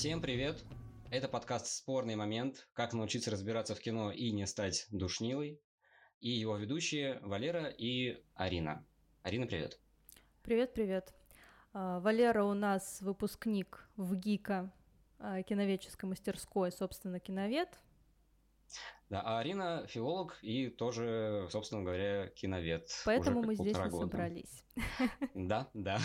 Всем привет! Это подкаст «Спорный момент. Как научиться разбираться в кино и не стать душнилой». И его ведущие Валера и Арина. Арина, привет. Привет-привет. А, Валера у нас выпускник в ГИКа а, киноведческой мастерской, собственно, киновед. Да, а Арина филолог и тоже, собственно говоря, киновед. Поэтому мы здесь и собрались. Да, да.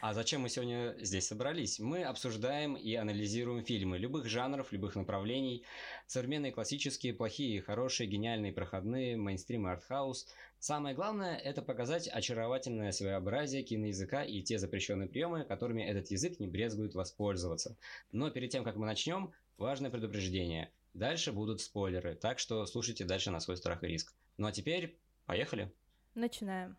А зачем мы сегодня здесь собрались? Мы обсуждаем и анализируем фильмы любых жанров, любых направлений. Современные, классические, плохие, хорошие, гениальные, проходные, мейнстрим и артхаус. Самое главное – это показать очаровательное своеобразие киноязыка и те запрещенные приемы, которыми этот язык не брезгует воспользоваться. Но перед тем, как мы начнем, важное предупреждение – Дальше будут спойлеры, так что слушайте дальше на свой страх и риск. Ну а теперь поехали. Начинаем.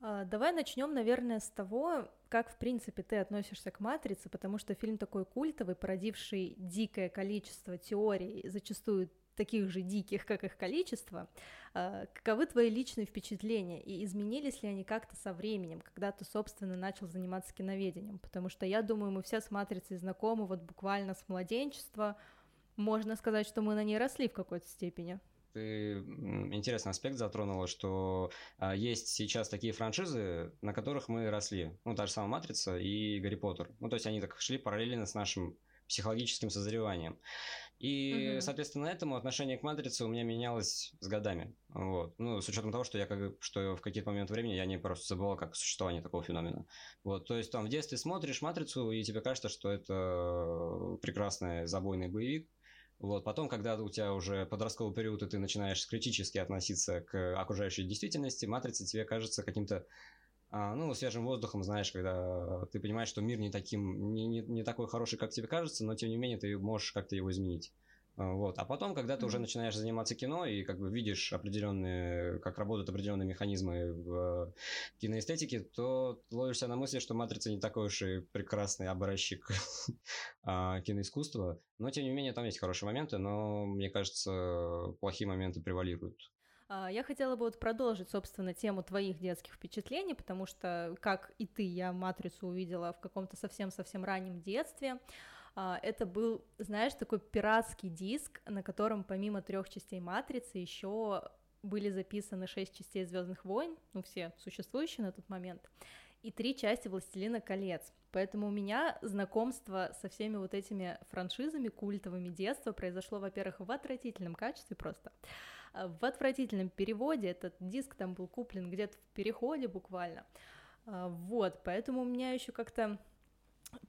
А, давай начнем, наверное, с того, как, в принципе, ты относишься к «Матрице», потому что фильм такой культовый, породивший дикое количество теорий, зачастую таких же диких, как их количество, а, каковы твои личные впечатления и изменились ли они как-то со временем, когда ты, собственно, начал заниматься киноведением? Потому что я думаю, мы все с «Матрицей» знакомы вот буквально с младенчества, можно сказать, что мы на ней росли в какой-то степени ты интересный аспект затронула, что а, есть сейчас такие франшизы, на которых мы росли. Ну, та же самая «Матрица» и «Гарри Поттер». Ну, то есть они так шли параллельно с нашим психологическим созреванием. И, угу. соответственно, этому отношение к матрице у меня менялось с годами. Вот. Ну, с учетом того, что я как что в какие-то моменты времени я не просто забывал как существование такого феномена. Вот. То есть там в детстве смотришь матрицу, и тебе кажется, что это прекрасный забойный боевик. Вот. Потом, когда у тебя уже подростковый период, и ты начинаешь критически относиться к окружающей действительности, матрица тебе кажется каким-то а, ну, свежим воздухом, знаешь, когда ты понимаешь, что мир не таким, не, не, не такой хороший, как тебе кажется, но тем не менее ты можешь как-то его изменить. А, вот. А потом, когда ты mm-hmm. уже начинаешь заниматься кино и как бы видишь определенные, как работают определенные механизмы в киноэстетике, то ловишься на мысли, что матрица не такой уж и прекрасный образчик а, киноискусства. Но тем не менее, там есть хорошие моменты, но мне кажется, плохие моменты превалируют. А, я хотела бы вот продолжить, собственно, тему твоих детских впечатлений, потому что, как и ты, я «Матрицу» увидела в каком-то совсем-совсем раннем детстве. А, это был, знаешь, такой пиратский диск, на котором помимо трех частей «Матрицы» еще были записаны шесть частей Звездных войн, ну все существующие на тот момент, и три части Властелина колец. Поэтому у меня знакомство со всеми вот этими франшизами культовыми детства произошло, во-первых, в отвратительном качестве просто. А, в отвратительном переводе этот диск там был куплен где-то в переходе буквально. А, вот, поэтому у меня еще как-то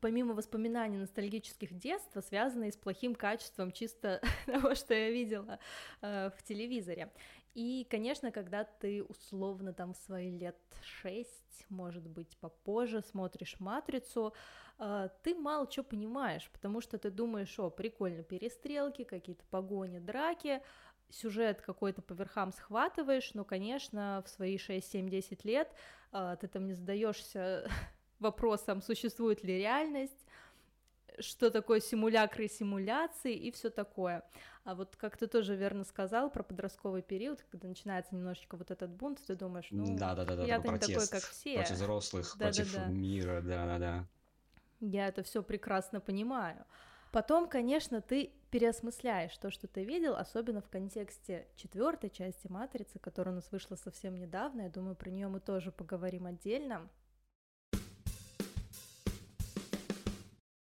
помимо воспоминаний ностальгических детства, связанные с плохим качеством чисто того, что я видела э, в телевизоре. И, конечно, когда ты условно там в свои лет шесть, может быть, попозже смотришь «Матрицу», э, ты мало что понимаешь, потому что ты думаешь, о, прикольно, перестрелки, какие-то погони, драки, сюжет какой-то по верхам схватываешь, но, конечно, в свои 6-7-10 лет э, ты там не задаешься вопросом, существует ли реальность, что такое симулякры симуляции и все такое. А вот как ты тоже верно сказал про подростковый период, когда начинается немножечко вот этот бунт, ты думаешь, ну, да, да, да, да, я-то не такой, как все. Против взрослых, да, против да, да. мира, да-да-да. Я это все прекрасно понимаю. Потом, конечно, ты переосмысляешь то, что ты видел, особенно в контексте четвертой части Матрицы, которая у нас вышла совсем недавно. Я думаю, про нее мы тоже поговорим отдельно.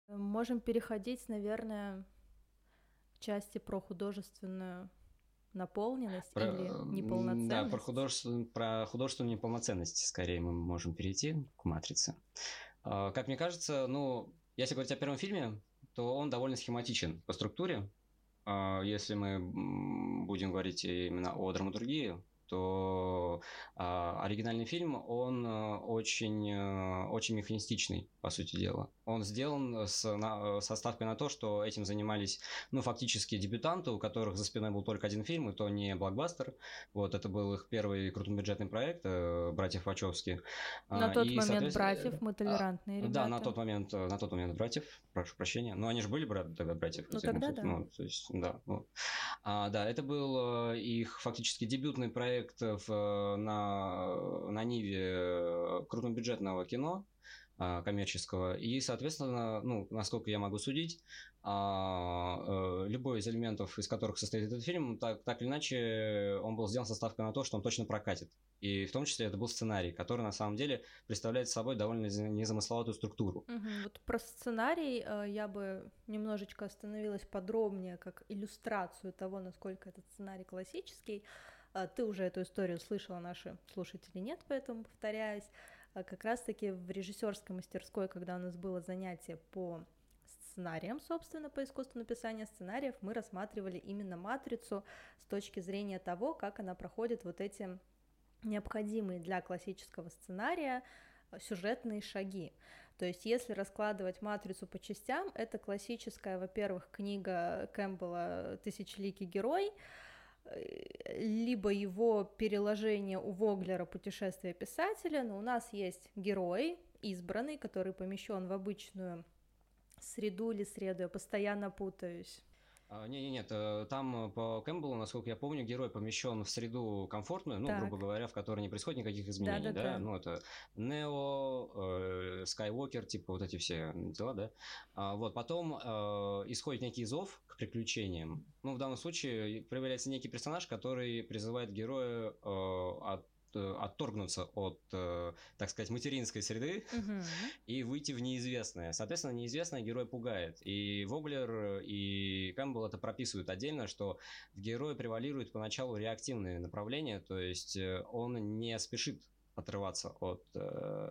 Можем переходить, наверное, к части про художественную наполненность про, или неполноценность. Да, про художественную, про художественную неполноценность скорее мы можем перейти к «Матрице». А, как мне кажется, ну, если говорить о первом фильме, то он довольно схематичен по структуре. А, если мы будем говорить именно о драматургии, то э, оригинальный фильм, он э, очень, э, очень механистичный, по сути дела. Он сделан с, на, со ставкой на то, что этим занимались, ну, фактически дебютанты, у которых за спиной был только один фильм, и то не блокбастер. Вот, это был их первый крупнобюджетный проект, э, братьев Вачовски. На а, тот и, момент братьев мы толерантные ребята. Да, на тот момент, на тот момент братьев, прошу прощения. Ну, они же были брат, тогда братьев. Ну, тогда да. Ну, то есть, да. Вот. А, да, это был э, их фактически дебютный проект в, на, на Ниве крупнобюджетного кино. а, коммерческого. И, соответственно, ну, насколько я могу судить, а, э, любой из элементов, из которых состоит этот фильм, так, так или иначе, он был сделан со ставкой на то, что он точно прокатит. И в том числе это был сценарий, который на самом деле представляет собой довольно незамысловатую структуру. Угу. Вот про сценарий э, я бы немножечко остановилась подробнее, как иллюстрацию того, насколько этот сценарий классический. Э, ты уже эту историю слышала, наши слушатели нет, поэтому повторяюсь. А как раз-таки в режиссерской мастерской, когда у нас было занятие по сценариям, собственно, по искусству написания сценариев, мы рассматривали именно матрицу с точки зрения того, как она проходит вот эти необходимые для классического сценария э, сюжетные шаги. То есть, если раскладывать матрицу по частям, это классическая, во-первых, книга Кэмпбелла «Тысячеликий герой», либо его переложение у Воглера «Путешествие писателя», но у нас есть герой, избранный, который помещен в обычную среду или среду, я постоянно путаюсь. А, не, не, нет, э, там э, по Кэмпбеллу, насколько я помню, герой помещен в среду комфортную, ну, так. грубо говоря, в которой не происходит никаких изменений, да, да, да? да. ну это Нео, э, Скайуокер, типа вот эти все дела, да. А, вот потом э, исходит некий зов к приключениям. Ну, в данном случае проявляется некий персонаж, который призывает героя э, от Э, отторгнуться от, э, так сказать, материнской среды угу. и выйти в неизвестное. Соответственно, неизвестное герой пугает. И Воблер и Кэмпбелл это прописывают отдельно, что в герое превалирует поначалу реактивные направления, то есть э, он не спешит отрываться от, э,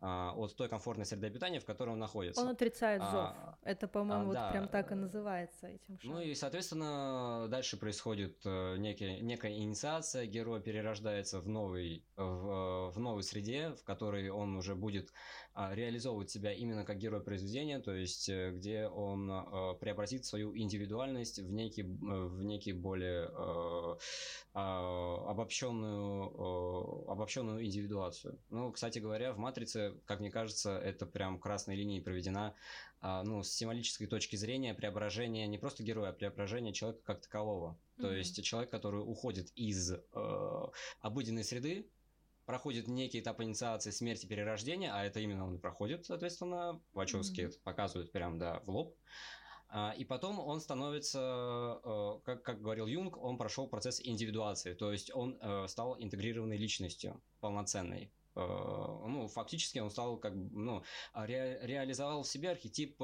а, от той комфортной среды обитания, в которой он находится. Он отрицает зов. А, Это, по-моему, а, вот да. прям так и называется этим шагом. Ну и, соответственно, дальше происходит э, некий, некая инициация, герой перерождается в, новый, в, в новой среде, в которой он уже будет а, реализовывать себя именно как герой произведения, то есть э, где он а, преобразит свою индивидуальность в некий, в некий более а, обобщенную, обобщенную индивидуацию. Ну, кстати говоря, в «Матрице», как мне кажется, это прям красной линией проведена ну, с символической точки зрения преображение не просто героя, а преображение человека как такового. Mm-hmm. То есть человек, который уходит из э, обыденной среды, проходит некий этап инициации смерти перерождения, а это именно он и проходит, соответственно, Вачовски mm-hmm. показывают прям, да, в лоб. А, и потом он становится, э, как, как говорил Юнг, он прошел процесс индивидуации, то есть он э, стал интегрированной личностью, полноценной. Э, ну, фактически он стал как ну, ре, реализовал в себе архетип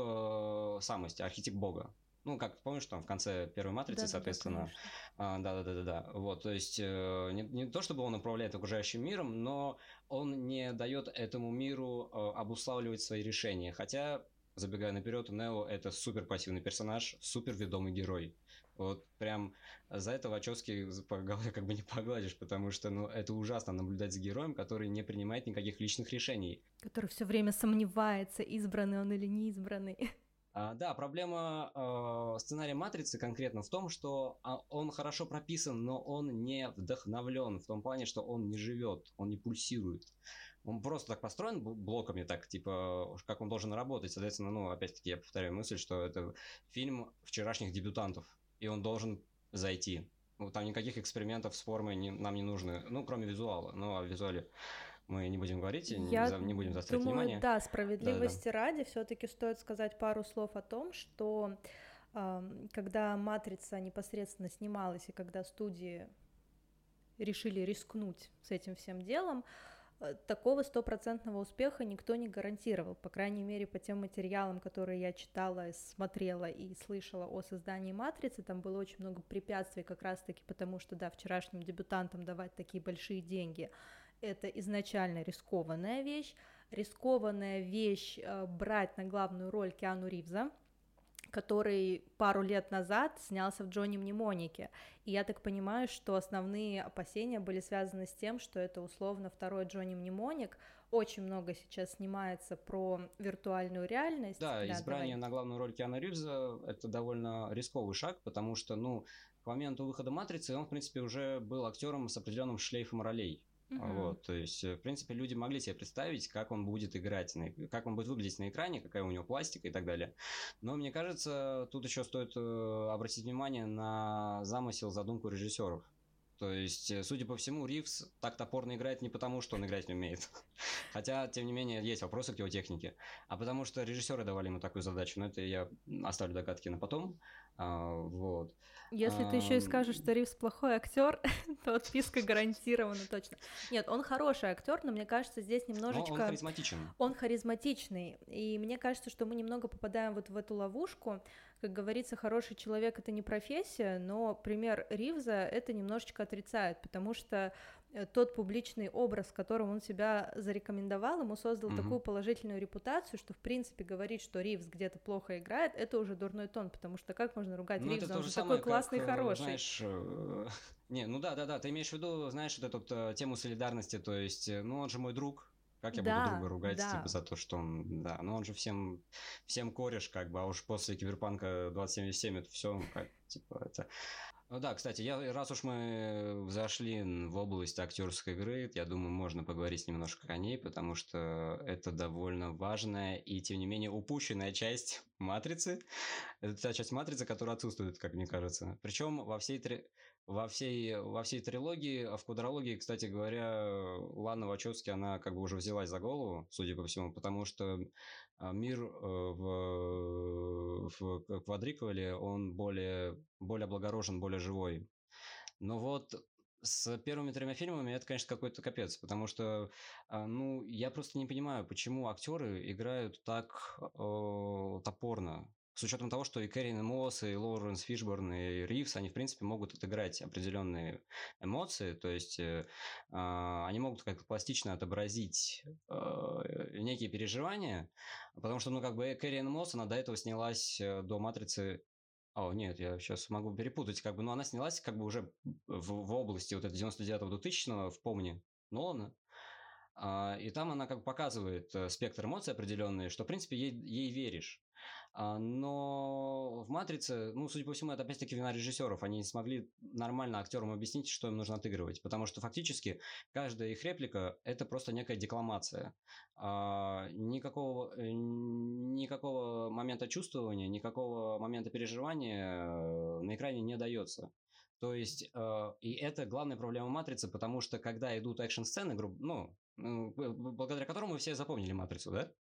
самости, архетип Бога. Ну, как помнишь, там в конце первой матрицы, да, соответственно. Да, да, да, да, да. Вот, то есть э, не, не то, чтобы он управляет окружающим миром, но он не дает этому миру э, обуславливать свои решения. Хотя, забегая наперед, Нео это супер пассивный персонаж, супер ведомый герой. Вот прям за это Вачовски по голове как бы не погладишь, потому что ну, это ужасно наблюдать за героем, который не принимает никаких личных решений. Который все время сомневается, избранный он или не избранный. А, да, проблема э, сценария «Матрицы» конкретно в том, что а, он хорошо прописан, но он не вдохновлен в том плане, что он не живет, он не пульсирует. Он просто так построен блоками, так, типа, как он должен работать. Соответственно, ну, опять-таки, я повторяю мысль, что это фильм вчерашних дебютантов, и он должен зайти. Там никаких экспериментов с формой не, нам не нужны, ну, кроме визуала. Ну, о визуале мы не будем говорить, Я не, не будем заострять думаю, внимание. Да, справедливости да, да. ради все-таки стоит сказать пару слов о том, что э, когда Матрица непосредственно снималась и когда студии решили рискнуть с этим всем делом, э, такого стопроцентного успеха никто не гарантировал, по крайней мере, по тем материалам, которые я читала, смотрела и слышала о создании «Матрицы», там было очень много препятствий как раз-таки потому, что, да, вчерашним дебютантам давать такие большие деньги – это изначально рискованная вещь. Рискованная вещь э, брать на главную роль Киану Ривза, который пару лет назад снялся в Джонни Мнемонике. И я так понимаю, что основные опасения были связаны с тем, что это условно второй Джонни Мнемоник. Очень много сейчас снимается про виртуальную реальность. Да, да избрание давай. на главную роль Киану Ривза – это довольно рисковый шаг, потому что, ну, к моменту выхода «Матрицы» он, в принципе, уже был актером с определенным шлейфом ролей. Uh-huh. Вот, то есть, э, в принципе, люди могли себе представить, как он будет играть, на, как он будет выглядеть на экране, какая у него пластика и так далее. Но мне кажется, тут еще стоит э, обратить внимание на замысел, задумку режиссеров. То есть, э, судя по всему, Ривз так топорно играет не потому, что он играть не умеет. Хотя, тем не менее, есть вопросы к его технике. А потому что режиссеры давали ему такую задачу. Но это я оставлю догадки на потом. А, вот. Если ты еще и скажешь, что Ривз плохой актер, то отписка гарантирована точно. Нет, он хороший актер, но мне кажется, здесь немножечко... Но он харизматичен. Он харизматичный. И мне кажется, что мы немного попадаем вот в эту ловушку. Как говорится, хороший человек — это не профессия, но пример Ривза это немножечко отрицает, потому что Э, тот публичный образ, которым он себя зарекомендовал, ему создал угу. такую положительную репутацию, что в принципе говорить, что Ривз где-то плохо играет, это уже дурной тон, потому что как можно ругать ну, Ривза, он же такой классный, как, э, хороший. Знаешь, э, не, ну да, да, да, ты имеешь в виду, знаешь, вот эту вот, тему солидарности, то есть, ну он же мой друг, как я да, буду друга ругать, да. типа, за то, что он, да, ну он же всем, всем кореш, как бы, а уж после Киберпанка 2077 это все, как, типа, это... Ну да, кстати, я, раз уж мы зашли в область актерской игры, я думаю, можно поговорить немножко о ней, потому что это довольно важная и, тем не менее, упущенная часть матрицы. Это та часть матрицы, которая отсутствует, как мне кажется. Причем во всей три во всей, во всей трилогии, а в квадрологии, кстати говоря, Лана Вачовски, она как бы уже взялась за голову, судя по всему, потому что а, мир э, в, в квадриквеле, он более, более облагорожен, более живой. Но вот с первыми тремя фильмами это, конечно, какой-то капец, потому что, а, ну, я просто не понимаю, почему актеры играют так э, топорно. С учетом того, что и Кэрин Мосс, и Лоуренс Фишборн, и Ривз, они, в принципе, могут отыграть определенные эмоции, то есть э, э, они могут как-то пластично отобразить э, некие переживания, потому что, ну, как бы Кэрин Мосс, она до этого снялась э, до «Матрицы» О, нет, я сейчас могу перепутать, как бы, но она снялась как бы уже в, в области вот этого 99-го 2000 в «Помни» Нолана, а, и там она как показывает э, спектр эмоций определенные, что, в принципе, ей, ей веришь. А, но в «Матрице», ну, судя по всему, это опять-таки вина режиссеров. Они не смогли нормально актерам объяснить, что им нужно отыгрывать. Потому что фактически каждая их реплика – это просто некая декламация. А, никакого, э, никакого момента чувствования, никакого момента переживания э, на экране не дается. То есть, э, и это главная проблема матрицы, потому что когда идут экшн-сцены, ну, благодаря которому мы все запомнили матрицу, да?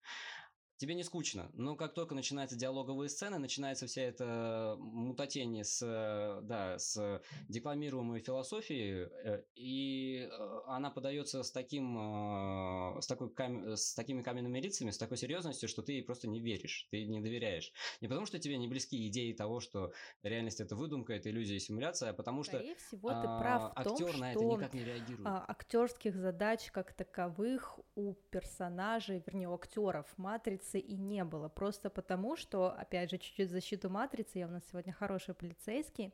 Тебе не скучно. Но как только начинаются диалоговые сцены, начинается вся эта мутатение с, да, с декламируемой философией, э, и э, она подается с, таким, э, с, такой кам... с такими каменными лицами, с такой серьезностью, что ты ей просто не веришь, ты не доверяешь. Не потому, что тебе не близки идеи того, что реальность это выдумка, это иллюзия и симуляция, а потому что Скорее всего, ты прав в том, актер на это никак не реагирует. А, актерских задач как таковых у персонажей, вернее, у актеров матрицы матрицы и не было, просто потому, что, опять же, чуть-чуть защиту матрицы, я у нас сегодня хороший полицейский,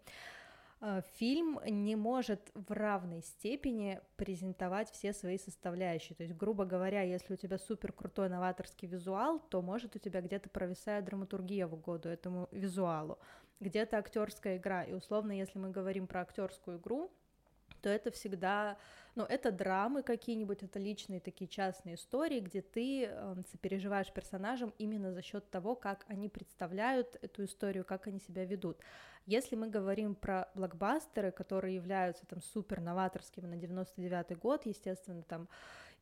э, фильм не может в равной степени презентовать все свои составляющие. То есть, грубо говоря, если у тебя супер крутой новаторский визуал, то может у тебя где-то провисает драматургия в угоду этому визуалу, где-то актерская игра. И условно, если мы говорим про актерскую игру, то это всегда, ну, это драмы какие-нибудь, это личные такие частные истории, где ты э, сопереживаешь персонажам именно за счет того, как они представляют эту историю, как они себя ведут. Если мы говорим про блокбастеры, которые являются там супер новаторскими на 99-й год, естественно, там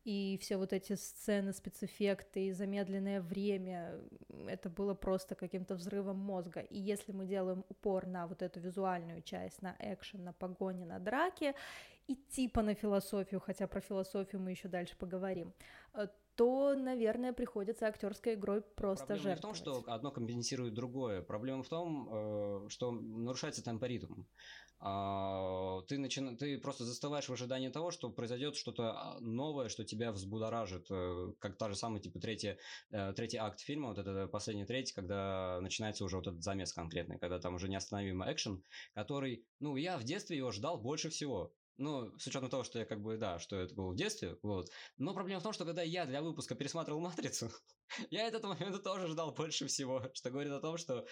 и все вот эти сцены, спецэффекты и замедленное время, это было просто каким-то взрывом мозга. И если мы делаем упор на вот эту визуальную часть, на экшен, на погони, на драки, и типа на философию, хотя про философию мы еще дальше поговорим, э, то, наверное, приходится актерской игрой просто Проблема жертвовать. не в том, что одно компенсирует другое. Проблема в том, э, что нарушается темпоритм. А, ты, начи... ты просто застываешь в ожидании того, что произойдет что-то а, новое, что тебя взбудоражит, э, как та же самая, типа, третий, э, третий акт фильма, вот это последний третий, когда начинается уже вот этот замес конкретный, когда там уже неостановимый экшен, который, ну, я в детстве его ждал больше всего. Ну, с учетом того, что я как бы, да, что это было в детстве, вот. Но проблема в том, что когда я для выпуска пересматривал «Матрицу», я этого момента тоже ждал больше всего, что говорит о том, что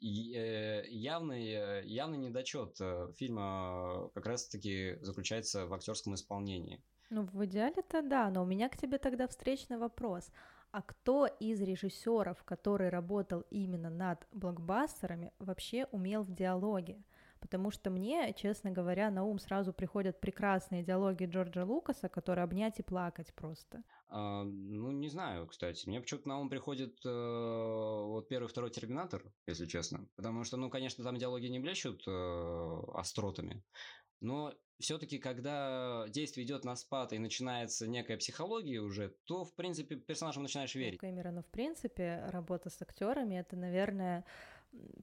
явный, э, явный недочет э, фильма как раз-таки заключается в актерском исполнении. Ну, в идеале-то да, но у меня к тебе тогда встречный вопрос. А кто из режиссеров, который работал именно над блокбастерами, вообще умел в диалоге? Потому что мне, честно говоря, на ум сразу приходят прекрасные диалоги Джорджа Лукаса, которые обнять и плакать просто. А, ну, не знаю, кстати. Мне почему-то на ум приходит э, вот первый второй Терминатор, если честно. Потому что, ну, конечно, там диалоги не блещут э, остротами, но все-таки, когда действие идет на спад и начинается некая психология уже, то, в принципе, персонажам начинаешь верить. Кэмерона, в принципе, работа с актерами это, наверное,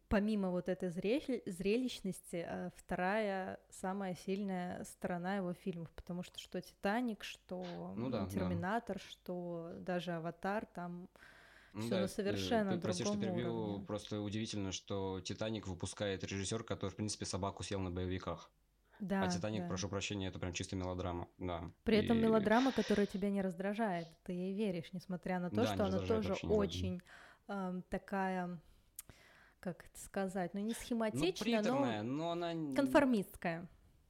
помимо вот этой зрелищности, э, вторая самая сильная сторона его фильмов, потому что что Титаник, что ну, да, Терминатор, да. что даже Аватар, там ну, все да, на совершенно ты, другом интервью, уровне. Просто удивительно, что Титаник выпускает режиссер, который, в принципе, собаку съел на боевиках. Да, а Титаник, да. прошу прощения, это прям чисто мелодрама, да. При этом и... мелодрама, которая тебя не раздражает, ты ей веришь, несмотря на то, да, что она тоже очень э, такая, как это сказать, ну не схематичная, ну, но, но она конформистская.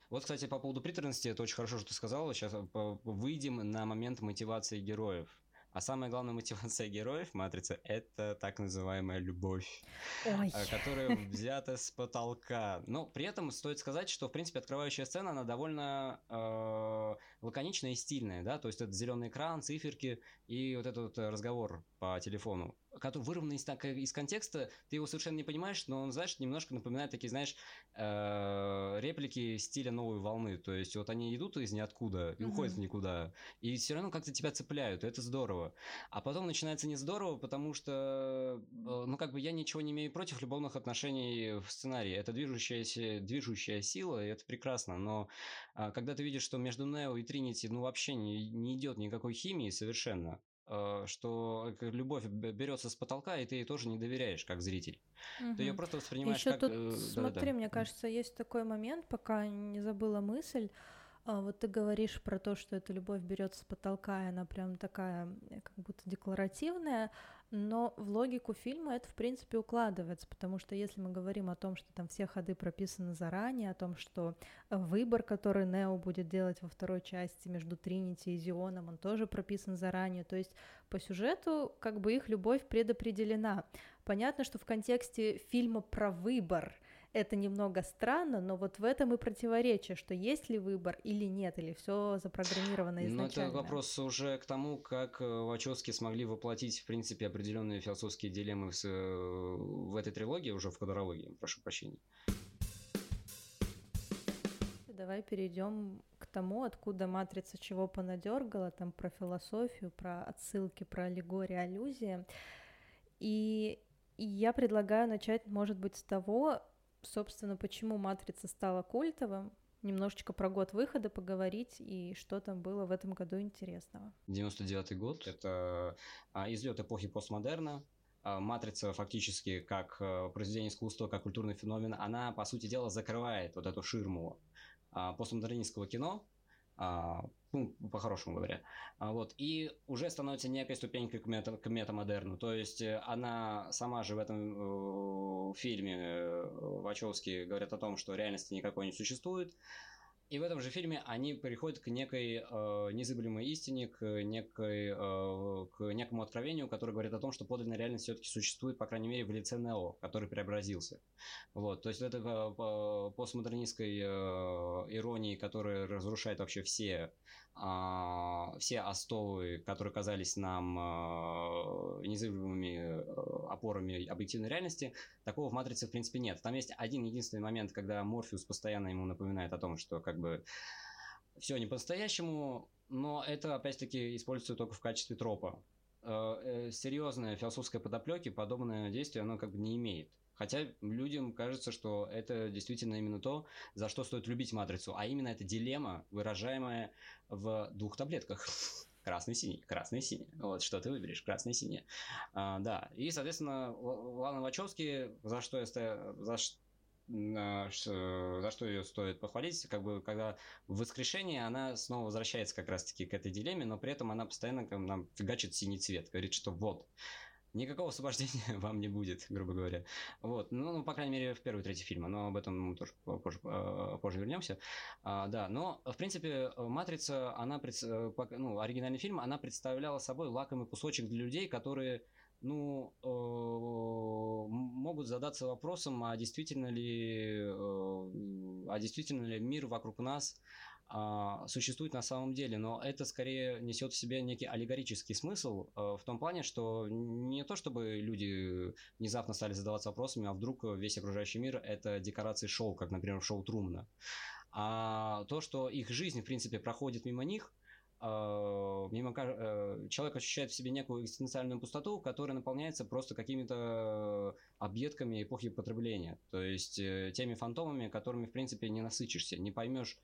Вот, кстати, по поводу приторности, это очень хорошо, что ты сказала. Сейчас э, выйдем на момент мотивации героев. А самая главная мотивация героев Матрицы – это так называемая любовь, Ой. Э, которая взята с потолка. Но при этом стоит сказать, что, в принципе, открывающая сцена, она довольно э, лаконичная и стильная, да, то есть это зеленый экран, циферки и вот этот вот разговор по телефону который вырван из, так, из контекста, ты его совершенно не понимаешь, но он, знаешь, немножко напоминает такие, знаешь, э, реплики стиля новой волны. То есть вот они идут из ниоткуда и mm-hmm. уходят в никуда. И все равно как-то тебя цепляют, и это здорово. А потом начинается не здорово, потому что, э, ну, как бы я ничего не имею против любовных отношений в сценарии. Это движущаяся, движущая сила, и это прекрасно. Но э, когда ты видишь, что между Нео и Тринити, ну, вообще не, не идет никакой химии совершенно, Э, что любовь берется с потолка, и ты ей тоже не доверяешь, как зритель. Угу. Ты ее просто воспринимаешь Еще как... Тут, э, смотри, да, да. мне кажется, есть такой момент, пока не забыла мысль. А, вот ты говоришь про то, что эта любовь берется с потолка, и она прям такая, как будто декларативная но в логику фильма это, в принципе, укладывается, потому что если мы говорим о том, что там все ходы прописаны заранее, о том, что выбор, который Нео будет делать во второй части между Тринити и Зионом, он тоже прописан заранее, то есть по сюжету как бы их любовь предопределена. Понятно, что в контексте фильма про выбор — это немного странно, но вот в этом и противоречие, что есть ли выбор или нет, или все запрограммировано изначально. Ну, это вопрос уже к тому, как э, Вачовски смогли воплотить, в принципе, определенные философские дилеммы в, э, в этой трилогии, уже в кадрологии, прошу прощения. Давай перейдем к тому, откуда матрица чего понадергала, там про философию, про отсылки, про аллегории, аллюзии. И, и я предлагаю начать, может быть, с того, собственно, почему «Матрица» стала культовым, немножечко про год выхода поговорить и что там было в этом году интересного. 99 год – это а, излет эпохи постмодерна, а, Матрица фактически как э, произведение искусства, как культурный феномен, она, по сути дела, закрывает вот эту ширму а, постмодернистского кино, ну, по-хорошему говоря. Вот. И уже становится некой ступенькой к, мета, к метамодерну. То есть э, она сама же в этом э, фильме э, Вачовски говорят о том, что реальности никакой не существует. И в этом же фильме они приходят к некой э, незыблемой истине, к, некой, э, к некому откровению, которое говорит о том, что подлинная реальность все-таки существует, по крайней мере, в лице Нео, который преобразился. Вот, то есть это э, постмодернистской э, иронии, которая разрушает вообще все а, все остовы, которые казались нам а, незыблемыми э, опорами объективной реальности, такого в «Матрице» в принципе нет. Там есть один единственный момент, когда Морфеус постоянно ему напоминает о том, что как бы все не по-настоящему, но это опять-таки используется только в качестве тропа. Э, э, серьезная философская подоплеки подобное действие оно как бы не имеет. Хотя людям кажется, что это действительно именно то, за что стоит любить матрицу, а именно эта дилемма, выражаемая в двух таблетках. Красный, синий, красный, синий. Вот, что ты выберешь, красный, синий. А, да, и, соответственно, Лана Вачовски, за что я стоял, за что за что ее стоит похвалить, как бы, когда в воскрешении она снова возвращается как раз-таки к этой дилемме, но при этом она постоянно нам фигачит синий цвет, говорит, что вот, никакого освобождения вам не будет, грубо говоря. Вот, ну, по крайней мере, в первой трети фильма, но об этом мы тоже позже, э, позже вернемся. А, да, но, в принципе, «Матрица», она, ну, оригинальный фильм, она представляла собой лакомый кусочек для людей, которые ну, э, могут задаться вопросом, а действительно ли, э, а действительно ли мир вокруг нас а, существует на самом деле, но это скорее несет в себе некий аллегорический смысл э, в том плане, что не то чтобы люди внезапно стали задаваться вопросами, а вдруг весь окружающий мир это декорации шоу, как, например, шоу Трумна, а то, что их жизнь, в принципе, проходит мимо них – а, мимо, э, человек ощущает в себе некую экзистенциальную пустоту, которая наполняется просто какими-то объедками эпохи потребления. То есть э, теми фантомами, которыми, в принципе, не насычишься, не поймешь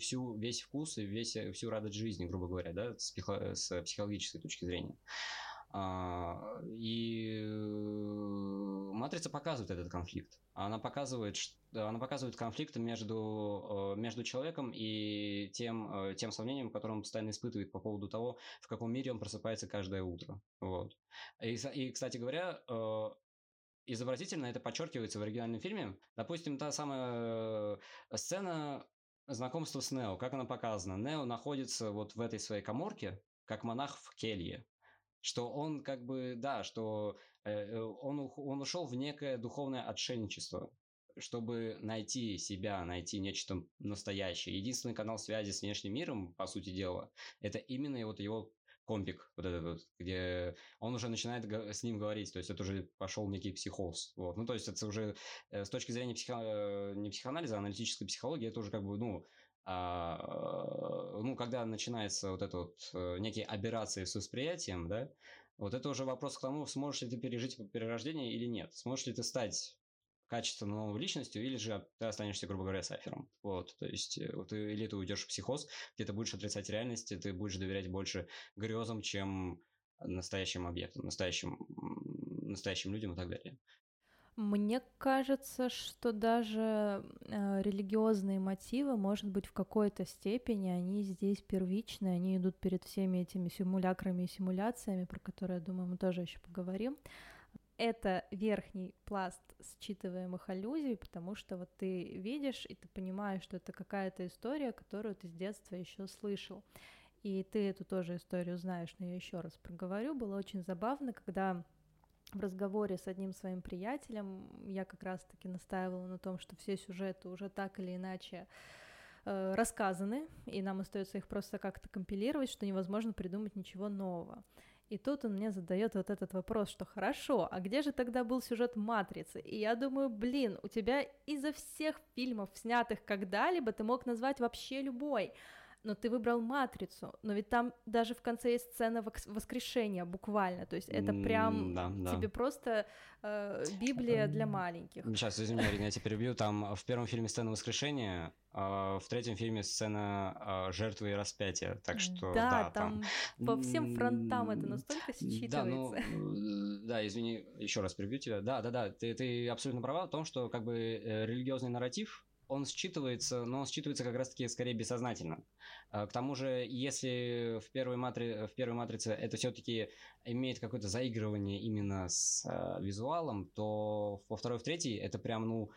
всю, весь вкус и весь, всю радость жизни, грубо говоря, да, с, психо, с психологической точки зрения. А, и э, матрица показывает этот конфликт. Она показывает, она показывает конфликт между, э, между человеком и тем, э, тем сомнением, которое он постоянно испытывает по поводу того, в каком мире он просыпается каждое утро. Вот. И, и кстати говоря, изобразительно это подчеркивается в оригинальном фильме. Допустим, та самая сцена знакомства с Нео, как она показана. Нео находится вот в этой своей коморке, как монах в келье что он как бы, да, что э, э он, он ушел в некое духовное отшельничество, чтобы найти себя, найти нечто настоящее. Единственный канал связи с внешним миром, по сути дела, это именно вот его компик, вот этот вот, где он уже начинает с ним говорить, то есть это уже пошел некий психоз, вот, ну, то есть это уже э, с точки зрения психо... Э, не психоанализа, а аналитической психологии, это уже как бы, ну, а, ну, когда начинается вот это вот э, некие операции с восприятием, да, вот это уже вопрос к тому, сможешь ли ты пережить перерождение или нет. Сможешь ли ты стать качественно новой личностью, или же ты останешься, грубо говоря, сайфером. Вот, то есть, э, вот, или ты уйдешь в психоз, где ты будешь отрицать реальность, ты будешь доверять больше грезам, чем настоящим объектам, настоящим, настоящим людям и так далее. Мне кажется, что даже э, религиозные мотивы, может быть, в какой-то степени они здесь первичны, они идут перед всеми этими симулякрами и симуляциями, про которые, я думаю, мы тоже еще поговорим. Это верхний пласт считываемых аллюзий, потому что вот ты видишь и ты понимаешь, что это какая-то история, которую ты с детства еще слышал. И ты эту тоже историю знаешь, но я еще раз проговорю. Было очень забавно, когда в разговоре с одним своим приятелем я как раз-таки настаивала на том, что все сюжеты уже так или иначе э, рассказаны, и нам остается их просто как-то компилировать, что невозможно придумать ничего нового. И тут он мне задает вот этот вопрос, что хорошо, а где же тогда был сюжет Матрицы? И я думаю, блин, у тебя изо всех фильмов, снятых когда-либо, ты мог назвать вообще любой но ты выбрал матрицу, но ведь там даже в конце есть сцена воскрешения, буквально, то есть это прям да, да. тебе просто э, Библия для маленьких. Сейчас, извини, Арина, я тебя перебью, там в первом фильме сцена воскрешения, а в третьем фильме сцена э, жертвы и распятия, так что да, да там, там по всем фронтам это настолько считывается. Да, ну, э, да, извини, еще раз перебью тебя, да, да, да, ты, ты абсолютно права в том, что как бы э, религиозный нарратив он считывается, но он считывается как раз-таки скорее бессознательно. А, к тому же, если в первой, матри... в первой матрице это все-таки имеет какое-то заигрывание именно с э, визуалом, то во второй, в третьей это прям, ну,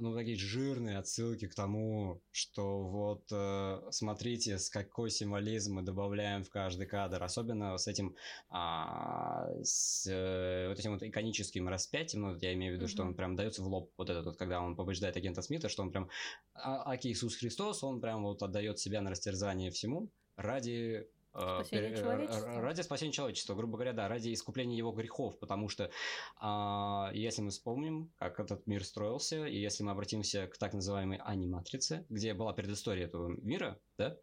ну, такие жирные отсылки к тому, что вот э, смотрите, с какой символизм мы добавляем в каждый кадр, особенно с этим, а, с э, вот этим вот иконическим распятием, ну, я имею в виду, mm-hmm. что он прям дается в лоб, вот этот вот, когда он побеждает агента Смита, что он прям, а, Аки Иисус Христос, он прям вот отдает себя на растерзание всему ради Спасение человечества. Ради спасения человечества, грубо говоря, да, ради искупления его грехов, потому что а, если мы вспомним, как этот мир строился, и если мы обратимся к так называемой аниматрице, где была предыстория этого мира, да,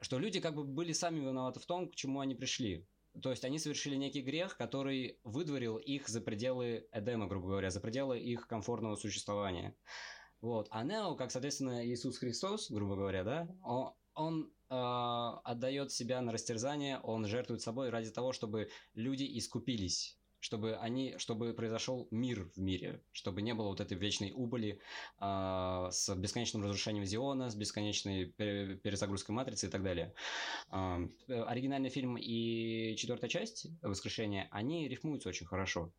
что люди как бы были сами виноваты в том, к чему они пришли. То есть они совершили некий грех, который выдворил их за пределы Эдема, грубо говоря, за пределы их комфортного существования. Вот. А Нео, как, соответственно, Иисус Христос, грубо говоря, да, он, он э, отдает себя на растерзание, он жертвует собой ради того, чтобы люди искупились чтобы они, чтобы произошел мир в мире, чтобы не было вот этой вечной убыли э, с бесконечным разрушением Зиона, с бесконечной перезагрузкой матрицы и так далее. Э, оригинальный фильм и четвертая часть Воскрешения, они рифмуются очень хорошо.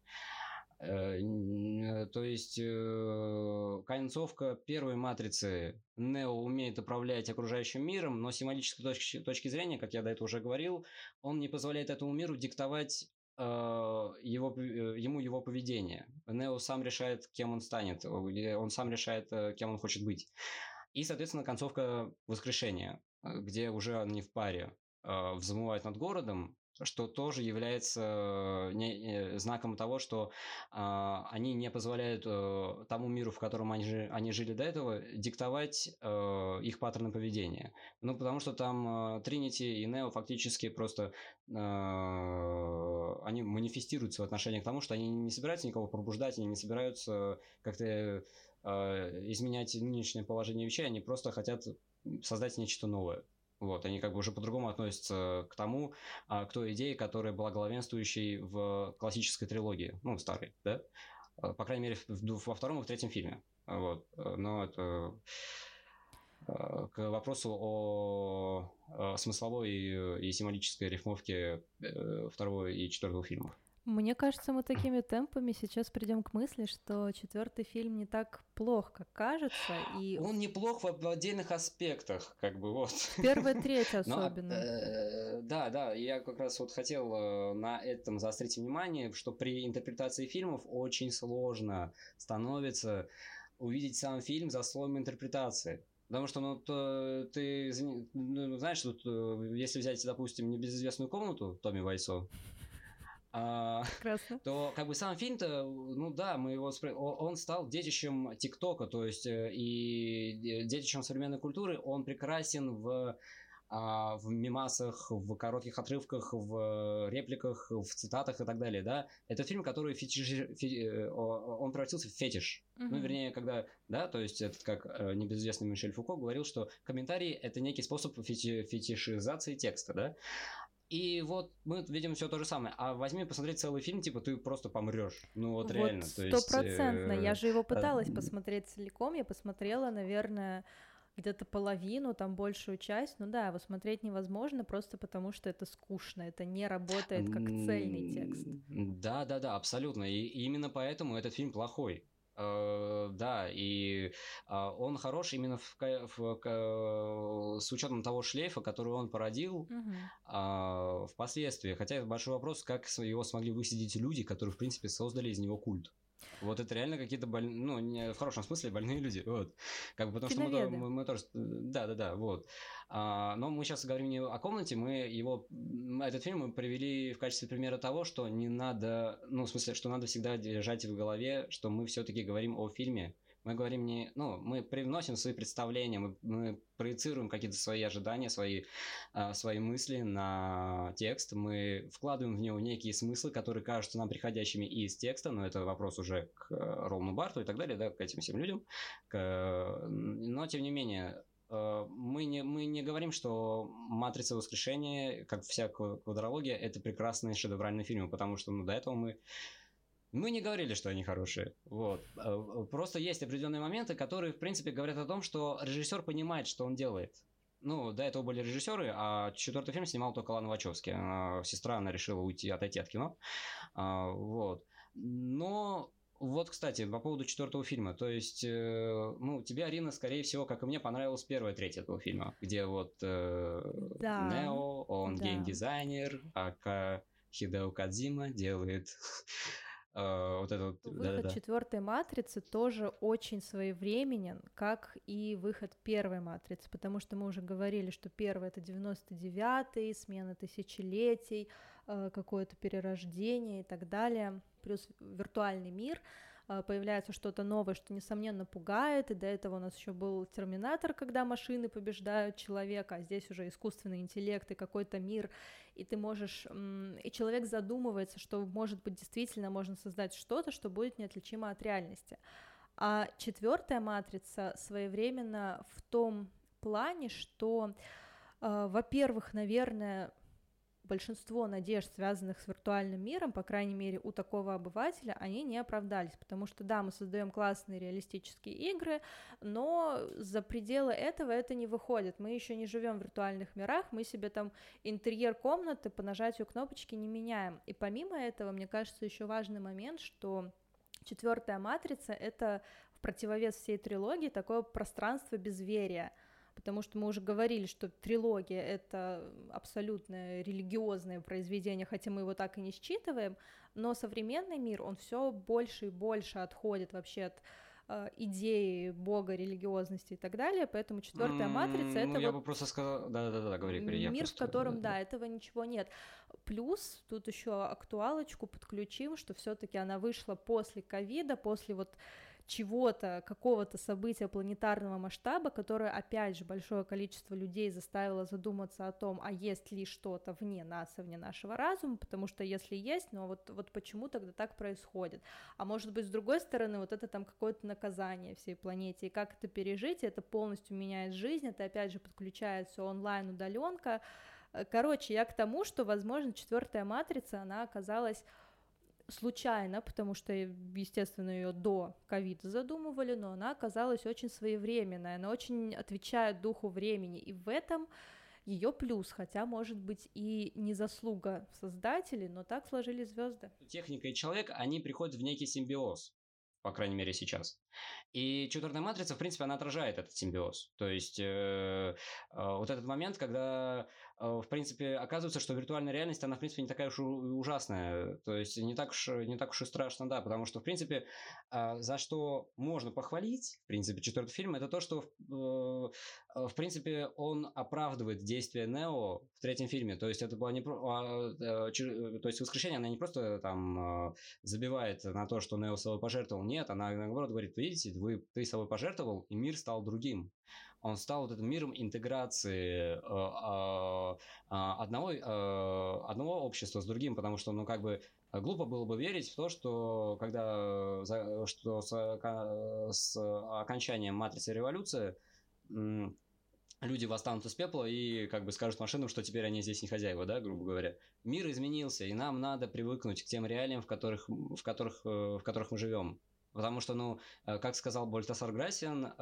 Э, э, то есть э, концовка первой матрицы Нео умеет управлять окружающим миром, но с символической точки, точки зрения, как я до этого уже говорил, он не позволяет этому миру диктовать его, ему его поведение. Нео сам решает, кем он станет, он сам решает, кем он хочет быть. И, соответственно, концовка воскрешения, где уже они в паре взмывают над городом, что тоже является не, знаком того, что э, они не позволяют э, тому миру, в котором они, жи, они жили до этого, диктовать э, их паттерны поведения. Ну, потому что там Тринити и Нео фактически просто э, они манифестируются в отношении к тому, что они не собираются никого пробуждать, они не собираются как-то э, изменять нынешнее положение вещей, они просто хотят создать нечто новое. Вот, они как бы уже по-другому относятся к тому, а, к той идее, которая была главенствующей в классической трилогии, ну, старой, да? А, по крайней мере, во втором и в третьем фильме. Вот. Но это а, к вопросу о смысловой и символической рифмовке э, второго и четвертого фильмов. Мне кажется, мы такими темпами сейчас придем к мысли, что четвертый фильм не так плох, как кажется. И... Он неплох в отдельных аспектах, как бы вот. Первая треть особенно. Но, э, да, да, я как раз вот хотел э, на этом заострить внимание, что при интерпретации фильмов очень сложно становится увидеть сам фильм за слоем интерпретации. Потому что, ну, то, ты, ну, знаешь, тут, э, если взять, допустим, небезызвестную комнату Томми Вайсо, а, то как бы сам фильм-то, ну да, мы его он стал детищем ТикТока, то есть э, и детищем современной культуры, он прекрасен в а, в мимасах, в коротких отрывках, в репликах, в цитатах и так далее, да. Это фильм, который фетиш, фе, э, он превратился в фетиш. Uh-huh. Ну, вернее, когда, да, то есть этот, как э, небезызвестный Мишель Фуко говорил, что комментарии – это некий способ фети, фетишизации текста, да. И вот мы видим все то же самое. А возьми посмотреть целый фильм, типа ты просто помрешь. Ну вот, вот реально. Стопроцентно. Э, я же его пыталась э, посмотреть целиком. Я посмотрела, наверное, где-то половину, там большую часть. Ну да, его смотреть невозможно просто потому, что это скучно, это не работает как цельный текст. Да, да, да, абсолютно. И именно поэтому этот фильм плохой. Э, да, и а, он хорош именно в, в, с учетом того шлейфа, который он породил угу. впоследствии. Хотя это большой вопрос, как его смогли высидеть люди, которые, в принципе, создали из него культ. Вот это реально какие-то больные, ну, не в хорошем смысле больные люди, вот. Как бы, потому что мы, мы, мы тоже, да, да, да, вот. А, но мы сейчас говорим не о комнате, мы его, этот фильм мы привели в качестве примера того, что не надо, ну, в смысле, что надо всегда держать в голове, что мы все-таки говорим о фильме, мы говорим не, ну, мы привносим свои представления, мы, мы проецируем какие-то свои ожидания, свои, э, свои мысли на текст, мы вкладываем в него некие смыслы, которые кажутся нам приходящими из текста, но это вопрос уже к э, Ролну Барту и так далее, да, к этим всем людям, к, но тем не менее э, мы не, мы не говорим, что «Матрица воскрешения», как вся квадрология, это прекрасные шедевральные фильмы, потому что ну, до этого мы мы не говорили, что они хорошие. Вот. Э, просто есть определенные моменты, которые, в принципе, говорят о том, что режиссер понимает, что он делает. Ну, до этого были режиссеры, а четвертый фильм снимал только Лана Вачовски. Сестра, она решила уйти, отойти от кино. А, вот. Но вот, кстати, по поводу четвертого фильма. То есть, э, ну, тебе, Арина, скорее всего, как и мне, понравилась первая треть этого фильма, где вот э, да. Нео, он да. геймдизайнер, а Хидео Кадзима делает Uh, вот этот Выход да, да, четвертой матрицы тоже очень своевременен, как и выход первой матрицы, потому что мы уже говорили, что первая это 99-й, смена тысячелетий, э, какое-то перерождение и так далее, плюс виртуальный мир — появляется что-то новое, что, несомненно, пугает, и до этого у нас еще был Терминатор, когда машины побеждают человека, а здесь уже искусственный интеллект и какой-то мир, и ты можешь, и человек задумывается, что, может быть, действительно можно создать что-то, что будет неотличимо от реальности. А четвертая матрица своевременно в том плане, что, э, во-первых, наверное, большинство надежд, связанных с виртуальным миром, по крайней мере, у такого обывателя, они не оправдались, потому что, да, мы создаем классные реалистические игры, но за пределы этого это не выходит. Мы еще не живем в виртуальных мирах, мы себе там интерьер комнаты по нажатию кнопочки не меняем. И помимо этого, мне кажется, еще важный момент, что четвертая матрица это в противовес всей трилогии такое пространство безверия потому что мы уже говорили, что трилогия — это абсолютно религиозное произведение, хотя мы его так и не считываем, но современный мир, он все больше и больше отходит вообще от э, идеи бога, религиозности и так далее, поэтому четвертая матрица это ну, я вот бы просто сказал, да, да, да, говори, говори. Мир, просто... в котором, да, этого ничего нет. Плюс тут еще актуалочку подключим, что все-таки она вышла после ковида, после вот чего-то, какого-то события планетарного масштаба, которое, опять же, большое количество людей заставило задуматься о том, а есть ли что-то вне нас и вне нашего разума, потому что если есть, ну вот, вот почему тогда так происходит? А может быть, с другой стороны, вот это там какое-то наказание всей планете, и как это пережить, это полностью меняет жизнь, это опять же подключается онлайн удаленка. Короче, я к тому, что, возможно, четвертая матрица, она оказалась случайно, потому что, естественно, ее до ковида задумывали, но она оказалась очень своевременная, она очень отвечает духу времени, и в этом ее плюс, хотя, может быть, и не заслуга создателей, но так сложились звезды. Техника и человек, они приходят в некий симбиоз по крайней мере сейчас. И четвертая матрица, в принципе, она отражает этот симбиоз. То есть э, э, вот этот момент, когда Э, в принципе, оказывается, что виртуальная реальность, она, в принципе, не такая уж ужасная. То есть, не так уж, не так уж и страшно, да, потому что, в принципе, а, за что можно похвалить, в принципе, четвертый фильм, это то, что, э, в принципе, он оправдывает действия Нео в третьем фильме. То есть, это было не... А, э, то есть, воскрешение, она не просто там забивает на то, что Нео собой пожертвовал. Нет, она, наоборот, говорит, видите, вы, ты собой пожертвовал, и мир стал другим он стал вот этим миром интеграции э, а, одного, э, одного общества с другим, потому что, ну, как бы, глупо было бы верить в то, что когда что с, с окончанием матрицы революции люди восстанут из пепла и как бы скажут машинам, что теперь они здесь не хозяева, да, грубо говоря. Мир изменился, и нам надо привыкнуть к тем реалиям, в которых, в которых, э, в которых мы живем. Потому что, ну, как сказал Больтасар Грасиан,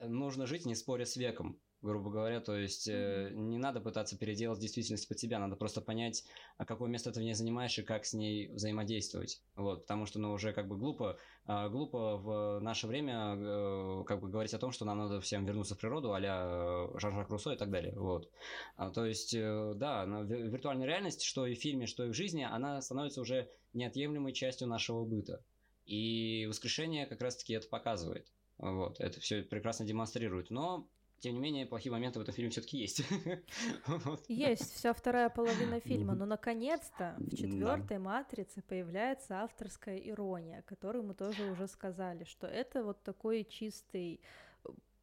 нужно жить, не споря с веком, грубо говоря. То есть э, не надо пытаться переделать действительность под себя, надо просто понять, а какое место ты в ней занимаешь и как с ней взаимодействовать. Вот, потому что, ну, уже как бы глупо, э, глупо в наше время э, как бы говорить о том, что нам надо всем вернуться в природу, а-ля Жан-Жак Руссо и так далее. Вот. А, то есть, э, да, виртуальная реальность, что и в фильме, что и в жизни, она становится уже неотъемлемой частью нашего быта. И воскрешение как раз-таки это показывает. Вот, это все прекрасно демонстрирует. Но тем не менее, плохие моменты в этом фильме все-таки есть. Есть вся вторая половина фильма, но наконец-то в четвертой матрице появляется авторская ирония, которую мы тоже уже сказали, что это вот такой чистый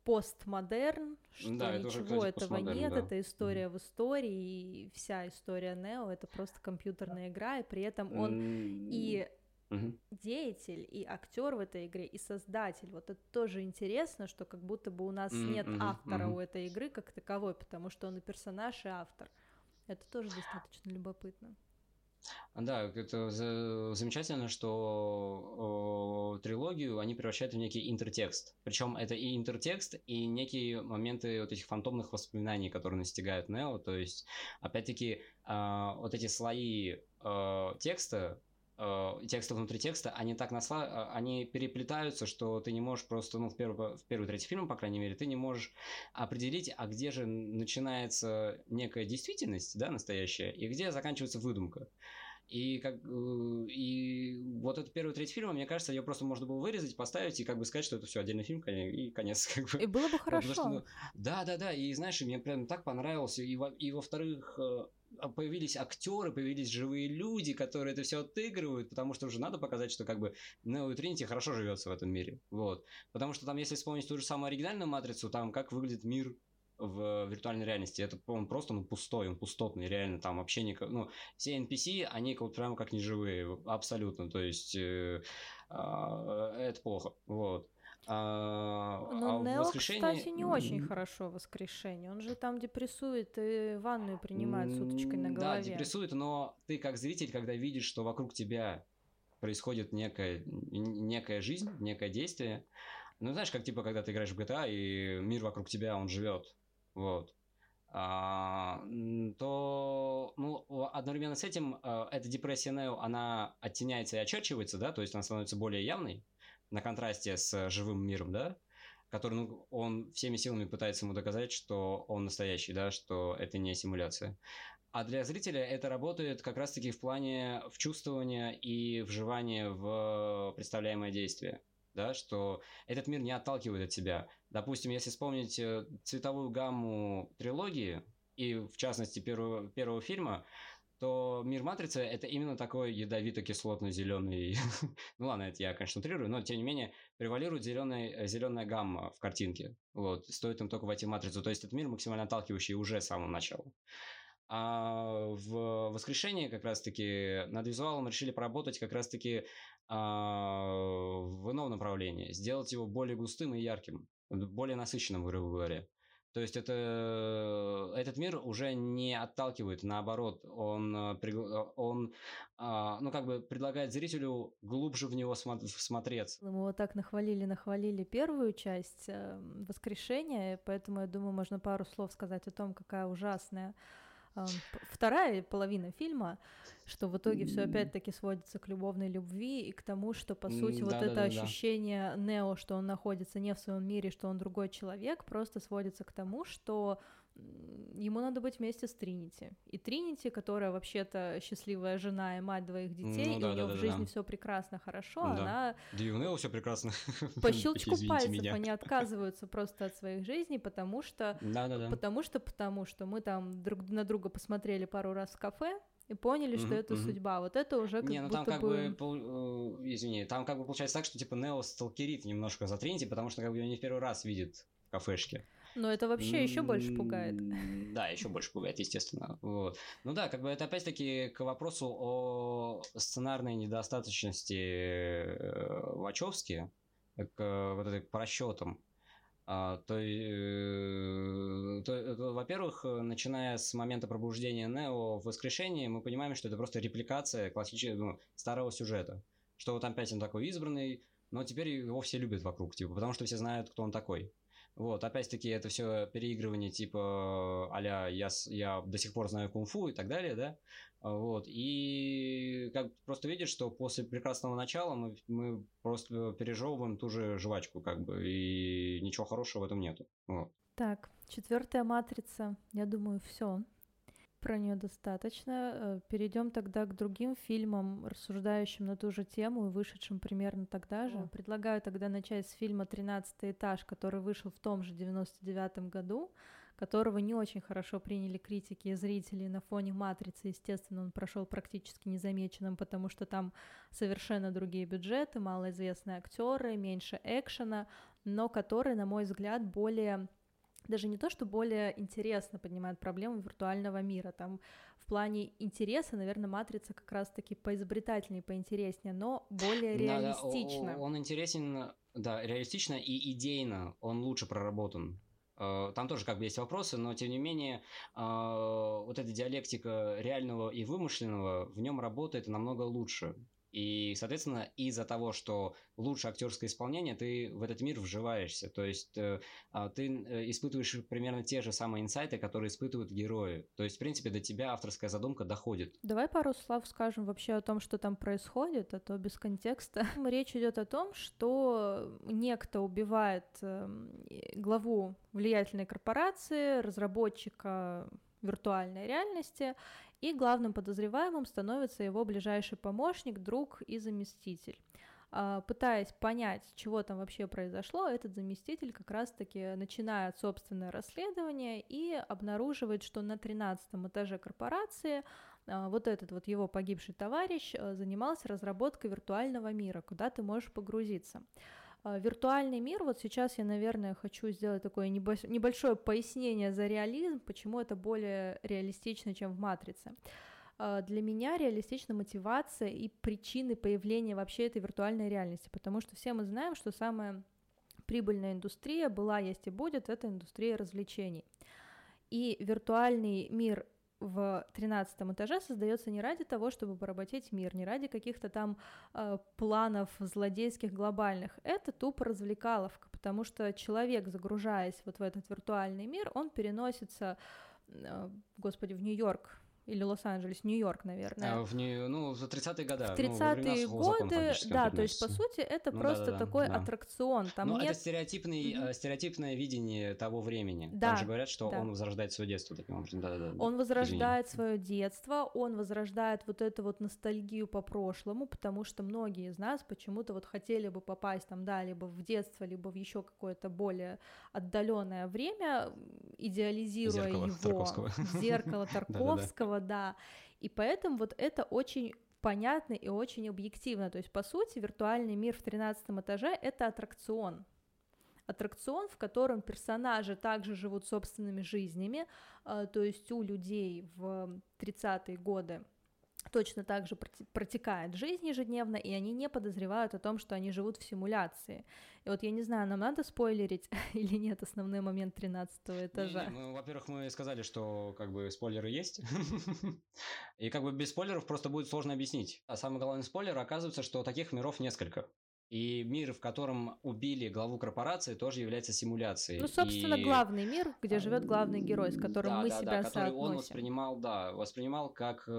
постмодерн, что да, ничего это этого нет, да. это история mm. в истории, и вся история Нео это просто компьютерная игра, и при этом он mm. и угу. деятель и актер в этой игре, и создатель. Вот это тоже интересно, что как будто бы у нас mm-hmm. нет автора mm-hmm. у этой игры как таковой, потому что он и персонаж, и автор. Это тоже достаточно любопытно. Да, это замечательно, что трилогию они превращают в некий интертекст. Причем это и интертекст, и некие моменты вот этих фантомных воспоминаний, которые настигают Нео. То есть, опять-таки, а, вот эти слои а, текста, э, текста внутри текста, они так насла... Э, они переплетаются, что ты не можешь просто, ну, в первый, в первый третий фильм, по крайней мере, ты не можешь определить, а где же начинается некая действительность, да, настоящая, и где заканчивается выдумка. И, как, э, и вот этот первый третий фильм, мне кажется, ее просто можно было вырезать, поставить и как бы сказать, что это все отдельный фильм, и конец. Как бы. И было бы хорошо. Что, ну, да, да, да. И знаешь, мне прям так понравилось. И, во, и во-вторых, э, появились актеры, появились живые люди, которые это все отыгрывают, потому что уже надо показать, что как бы и Тринити хорошо живется в этом мире. Вот. Потому что там, если вспомнить ту же самую оригинальную матрицу, там как выглядит мир в виртуальной реальности. Это он просто ну, пустой, он пустотный, реально там вообще никак. Ну, все NPC, они вот прямо как неживые, абсолютно. То есть э, э, это плохо. Вот. А, Но а Нео, воскрешении... кстати, не очень хорошо воскрешение. Он же там депрессует и ванную принимает с уточкой на голове. Да, депрессует, но ты как зритель, когда видишь, что вокруг тебя происходит некая, некая жизнь, некое действие, ну, знаешь, как типа, когда ты играешь в GTA, и мир вокруг тебя, он живет. Вот. А, то ну, одновременно с этим а, эта депрессия Нео, она оттеняется и очерчивается, да, то есть она становится более явной на контрасте с живым миром, да, который ну, он всеми силами пытается ему доказать, что он настоящий, да, что это не симуляция. А для зрителя это работает как раз-таки в плане вчувствования и вживания в представляемое действие. Да, что этот мир не отталкивает от себя. Допустим, если вспомнить э, цветовую гамму трилогии, и в частности первого, первого фильма, то мир Матрицы это именно такой ядовито-кислотно-зеленый. ну ладно, это я, конечно, утрирую, но тем не менее превалирует зеленая, зеленая гамма в картинке. Вот, стоит им только войти в Матрицу. То есть этот мир максимально отталкивающий уже с самого начала. А в воскрешении как раз-таки над визуалом решили поработать как раз-таки а, в ином направлении. Сделать его более густым и ярким, более насыщенным, грубо говоря. То есть это, этот мир уже не отталкивает, наоборот, он, он а, ну, как бы предлагает зрителю глубже в него смотреться. Мы вот так нахвалили, нахвалили первую часть э, воскрешения, поэтому, я думаю, можно пару слов сказать о том, какая ужасная вторая половина фильма, что в итоге все опять-таки сводится к любовной любви и к тому, что по сути да, вот да, это да, ощущение Нео, что он находится не в своем мире, что он другой человек, просто сводится к тому, что ему надо быть вместе с Тринити. И Тринити, которая вообще-то счастливая жена и мать двоих детей, ну, да, и у нее да, в жизни да. все прекрасно, хорошо, да. она... Да и у Нео все прекрасно. По щелчку пальцев меня. они отказываются просто от своих жизней, потому что... Да, да, да. Потому что, потому что мы там друг на друга посмотрели пару раз в кафе, и поняли, что это судьба. Вот это уже как Не, ну там как бы, э, извини, там как бы получается так, что типа Нео сталкерит немножко за Тринити, потому что как бы ее не в первый раз видит в кафешке. Но это вообще еще больше пугает. Да, еще больше пугает, естественно. Вот. Ну да, как бы это опять-таки к вопросу о сценарной недостаточности э, Вачовски, к вот этой, по расчетам. А, то, э, то, то, во-первых, начиная с момента пробуждения Нео в воскрешении, мы понимаем, что это просто репликация классического ну, старого сюжета. Что вот опять он такой избранный, но теперь его все любят вокруг, типа, потому что все знают, кто он такой. Вот, опять-таки, это все переигрывание типа а я, я до сих пор знаю кунг-фу и так далее, да? Вот, и как просто видишь, что после прекрасного начала мы, мы просто пережевываем ту же жвачку, как бы, и ничего хорошего в этом нету. Вот. Так, четвертая матрица, я думаю, все про нее достаточно. Э, Перейдем тогда к другим фильмам, рассуждающим на ту же тему и вышедшим примерно тогда же. Предлагаю тогда начать с фильма «Тринадцатый этаж», который вышел в том же 99 году, которого не очень хорошо приняли критики и зрители на фоне «Матрицы». Естественно, он прошел практически незамеченным, потому что там совершенно другие бюджеты, малоизвестные актеры, меньше экшена, но который, на мой взгляд, более даже не то, что более интересно поднимает проблему виртуального мира. Там в плане интереса, наверное, матрица как раз-таки поизобретательнее, поинтереснее, но более реалистично. Да, да, он интересен, да, реалистично и идейно он лучше проработан. Э, там тоже как бы есть вопросы, но тем не менее э, вот эта диалектика реального и вымышленного в нем работает намного лучше. И, соответственно, из-за того, что лучше актерское исполнение, ты в этот мир вживаешься. То есть э, а, ты э, испытываешь примерно те же самые инсайты, которые испытывают герои. То есть, в принципе, до тебя авторская задумка доходит. Давай пару слов скажем вообще о том, что там происходит, а то без контекста. Речь идет о том, что некто убивает эм, главу влиятельной корпорации, разработчика виртуальной реальности, и главным подозреваемым становится его ближайший помощник, друг и заместитель. А, пытаясь понять, чего там вообще произошло, этот заместитель как раз-таки начинает собственное расследование и обнаруживает, что на 13 этаже корпорации а, вот этот вот его погибший товарищ а, занимался разработкой виртуального мира, куда ты можешь погрузиться. А, виртуальный мир, вот сейчас я, наверное, хочу сделать такое небольшое пояснение за реализм, почему это более реалистично, чем в «Матрице». А, для меня реалистична мотивация и причины появления вообще этой виртуальной реальности, потому что все мы знаем, что самая прибыльная индустрия была, есть и будет, это индустрия развлечений. И виртуальный мир в 13 этаже создается не ради того, чтобы поработить мир, не ради каких-то там э, планов злодейских глобальных. Это тупо развлекаловка, потому что человек, загружаясь вот в этот виртуальный мир, он переносится, э, господи, в Нью-Йорк или Лос-Анджелес, Нью-Йорк, наверное. А, в Нью... Ну, в 30-е годы. В 30-е ну, годы, да, то есть, по сути, это ну, просто да, да, такой да. аттракцион. Там ну, нет... это стереотипный, mm-hmm. стереотипное видение того времени. Да. Там же говорят, что да. он возрождает свое детство таким образом. Да, да, да. Он возрождает свое детство, он возрождает вот эту вот ностальгию по прошлому, потому что многие из нас почему-то вот хотели бы попасть там, да, либо в детство, либо в еще какое-то более отдаленное время, идеализируя Зеркало его. Тарковского. Зеркало Тарковского, да. И поэтому вот это очень понятно и очень объективно. То есть, по сути, виртуальный мир в 13 этаже — это аттракцион. Аттракцион, в котором персонажи также живут собственными жизнями, а, то есть у людей в 30-е годы точно так же протекает жизнь ежедневно, и они не подозревают о том, что они живут в симуляции. И вот я не знаю, нам надо спойлерить или нет основной момент 13 этажа? Не, не, ну, во-первых, мы сказали, что как бы спойлеры есть, и как бы без спойлеров просто будет сложно объяснить. А самый главный спойлер оказывается, что таких миров несколько. И мир, в котором убили главу корпорации, тоже является симуляцией. Ну, собственно, и... главный мир, где живет главный герой, с которым да, мы да, себя да, который соотносим. он воспринимал, да, воспринимал как э,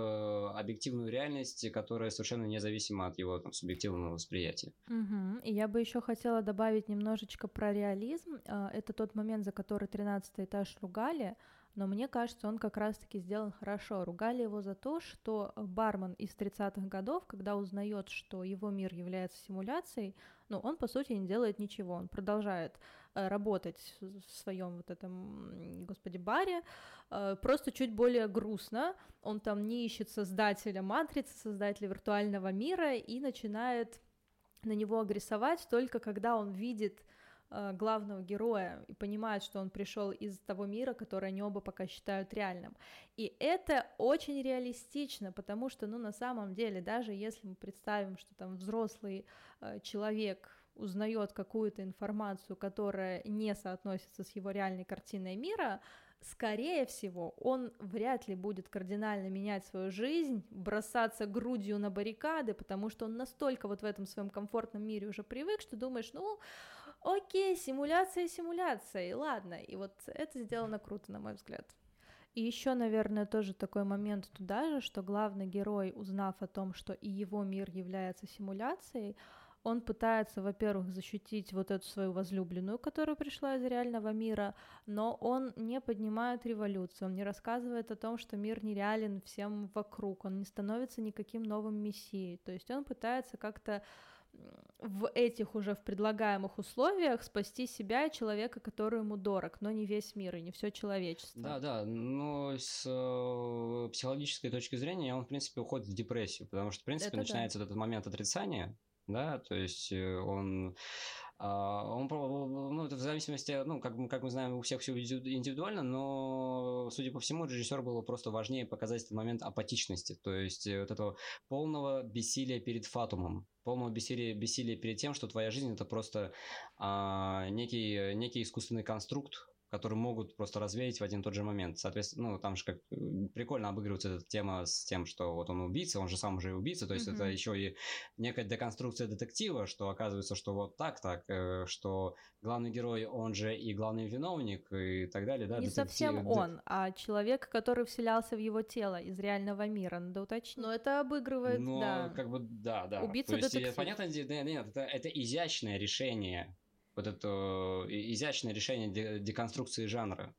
объективную реальность, которая совершенно независима от его там, субъективного восприятия. Угу. И я бы еще хотела добавить немножечко про реализм. Э, это тот момент, за который 13 этаж ругали но мне кажется, он как раз-таки сделан хорошо. Ругали его за то, что бармен из 30-х годов, когда узнает, что его мир является симуляцией, ну, он, по сути, не делает ничего, он продолжает э, работать в своем вот этом, господи, баре, э, просто чуть более грустно, он там не ищет создателя матрицы, создателя виртуального мира и начинает на него агрессовать только когда он видит главного героя и понимает, что он пришел из того мира, который они оба пока считают реальным. И это очень реалистично, потому что, ну, на самом деле, даже если мы представим, что там взрослый э, человек узнает какую-то информацию, которая не соотносится с его реальной картиной мира, скорее всего, он вряд ли будет кардинально менять свою жизнь, бросаться грудью на баррикады, потому что он настолько вот в этом своем комфортном мире уже привык, что думаешь, ну, окей, симуляция симуляция, ладно, и вот это сделано круто, на мой взгляд. И еще, наверное, тоже такой момент туда же, что главный герой, узнав о том, что и его мир является симуляцией, он пытается, во-первых, защитить вот эту свою возлюбленную, которая пришла из реального мира, но он не поднимает революцию, он не рассказывает о том, что мир нереален всем вокруг, он не становится никаким новым мессией, то есть он пытается как-то в этих уже в предлагаемых условиях спасти себя и человека, который ему дорог, но не весь мир и не все человечество. Да, да, но с э, психологической точки зрения он, в принципе, уходит в депрессию, потому что, в принципе, Это начинается да. этот момент отрицания, да, то есть э, он он, ну, это в зависимости, ну, как, как мы знаем, у всех все индивидуально, но, судя по всему, режиссер было просто важнее показать этот момент апатичности, то есть э, вот этого полного бессилия перед фатумом, полного бессилия, бессилия перед тем, что твоя жизнь это просто а, некий, некий искусственный конструкт, которые могут просто развеять в один и тот же момент. Соответственно, ну, там же как э, прикольно обыгрывается эта тема с тем, что вот он убийца, он же сам уже и убийца, то есть mm-hmm. это еще и некая деконструкция детектива, что оказывается, что вот так, так, э, что главный герой, он же и главный виновник и так далее, да? Не детектив... совсем он, а человек, который вселялся в его тело из реального мира, надо уточнить. Но это обыгрывает, Но, да. как бы, да, да. Убийца детектив. Понятно, нет, нет, это, это изящное решение вот это изящное решение деконструкции жанра.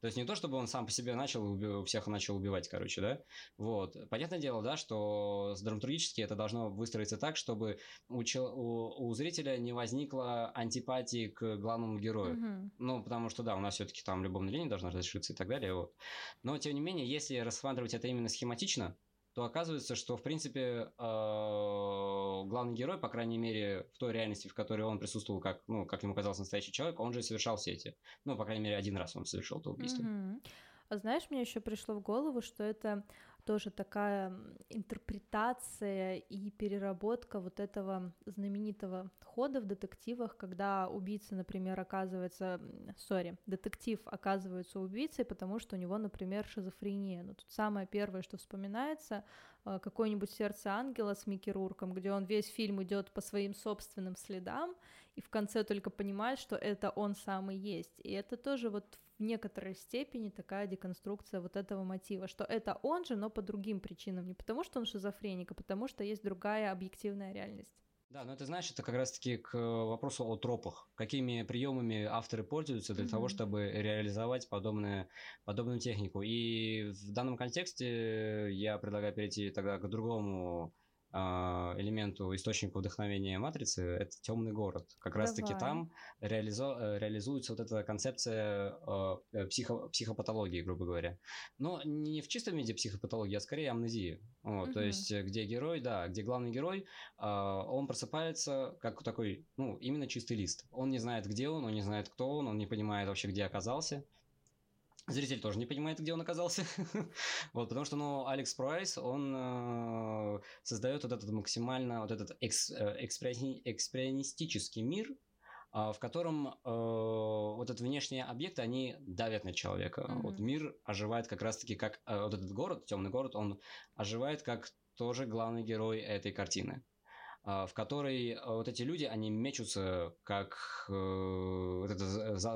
То есть не то, чтобы он сам по себе начал, всех начал убивать, короче, да? Вот. Понятное дело, да, что драматургически это должно выстроиться так, чтобы у, у, у зрителя не возникло антипатии к главному герою. Mm-hmm. Ну, потому что, да, у нас все-таки там любовная линия должна разрешиться и так далее. Вот. Но, тем не менее, если рассматривать это именно схематично, то оказывается, что, в принципе, а, главный герой, по крайней мере, в той реальности, в которой он присутствовал, как, ну, как ему казалось, настоящий человек, он же совершал все эти. Ну, по крайней мере, один раз он совершил это убийство. Mm-hmm. А знаешь, мне еще пришло в голову, что это тоже такая интерпретация и переработка вот этого знаменитого хода в детективах, когда убийца, например, оказывается, сори, детектив оказывается убийцей, потому что у него, например, шизофрения. Но тут самое первое, что вспоминается, э, какое-нибудь сердце ангела с Микки Рурком, где он весь фильм идет по своим собственным следам, и в конце только понимает, что это он самый есть. И это тоже вот в некоторой степени такая деконструкция вот этого мотива, что это он же, но по другим причинам, не потому что он шизофреник, а потому что есть другая объективная реальность. Да, но это знаешь, это как раз-таки к вопросу о тропах. Какими приемами авторы пользуются для mm-hmm. того, чтобы реализовать подобное, подобную технику. И в данном контексте я предлагаю перейти тогда к другому элементу, источнику вдохновения матрицы, это темный город. Как раз-таки там реализо, э, реализуется вот эта концепция э, психо, психопатологии, грубо говоря. Но не в чистом виде психопатологии, а скорее амнезии. Вот, угу. То есть, э, где герой, да, где главный герой, а, он просыпается как такой, ну, именно чистый лист. Он не знает, где он, он не знает, кто он, он не понимает вообще, где оказался. Зритель тоже не понимает, где он оказался. вот, потому что, ну, Алекс Прайс, он э, создает вот этот максимально, вот этот экс, э, экспрессни, экспрессионистический мир, э, в котором э, вот этот внешние объекты, они давят на человека. Mm-hmm. Вот мир оживает как раз-таки, как э, вот этот город, темный город, он оживает как тоже главный герой этой картины. А, в которой а, вот эти люди, они мечутся, как э, вот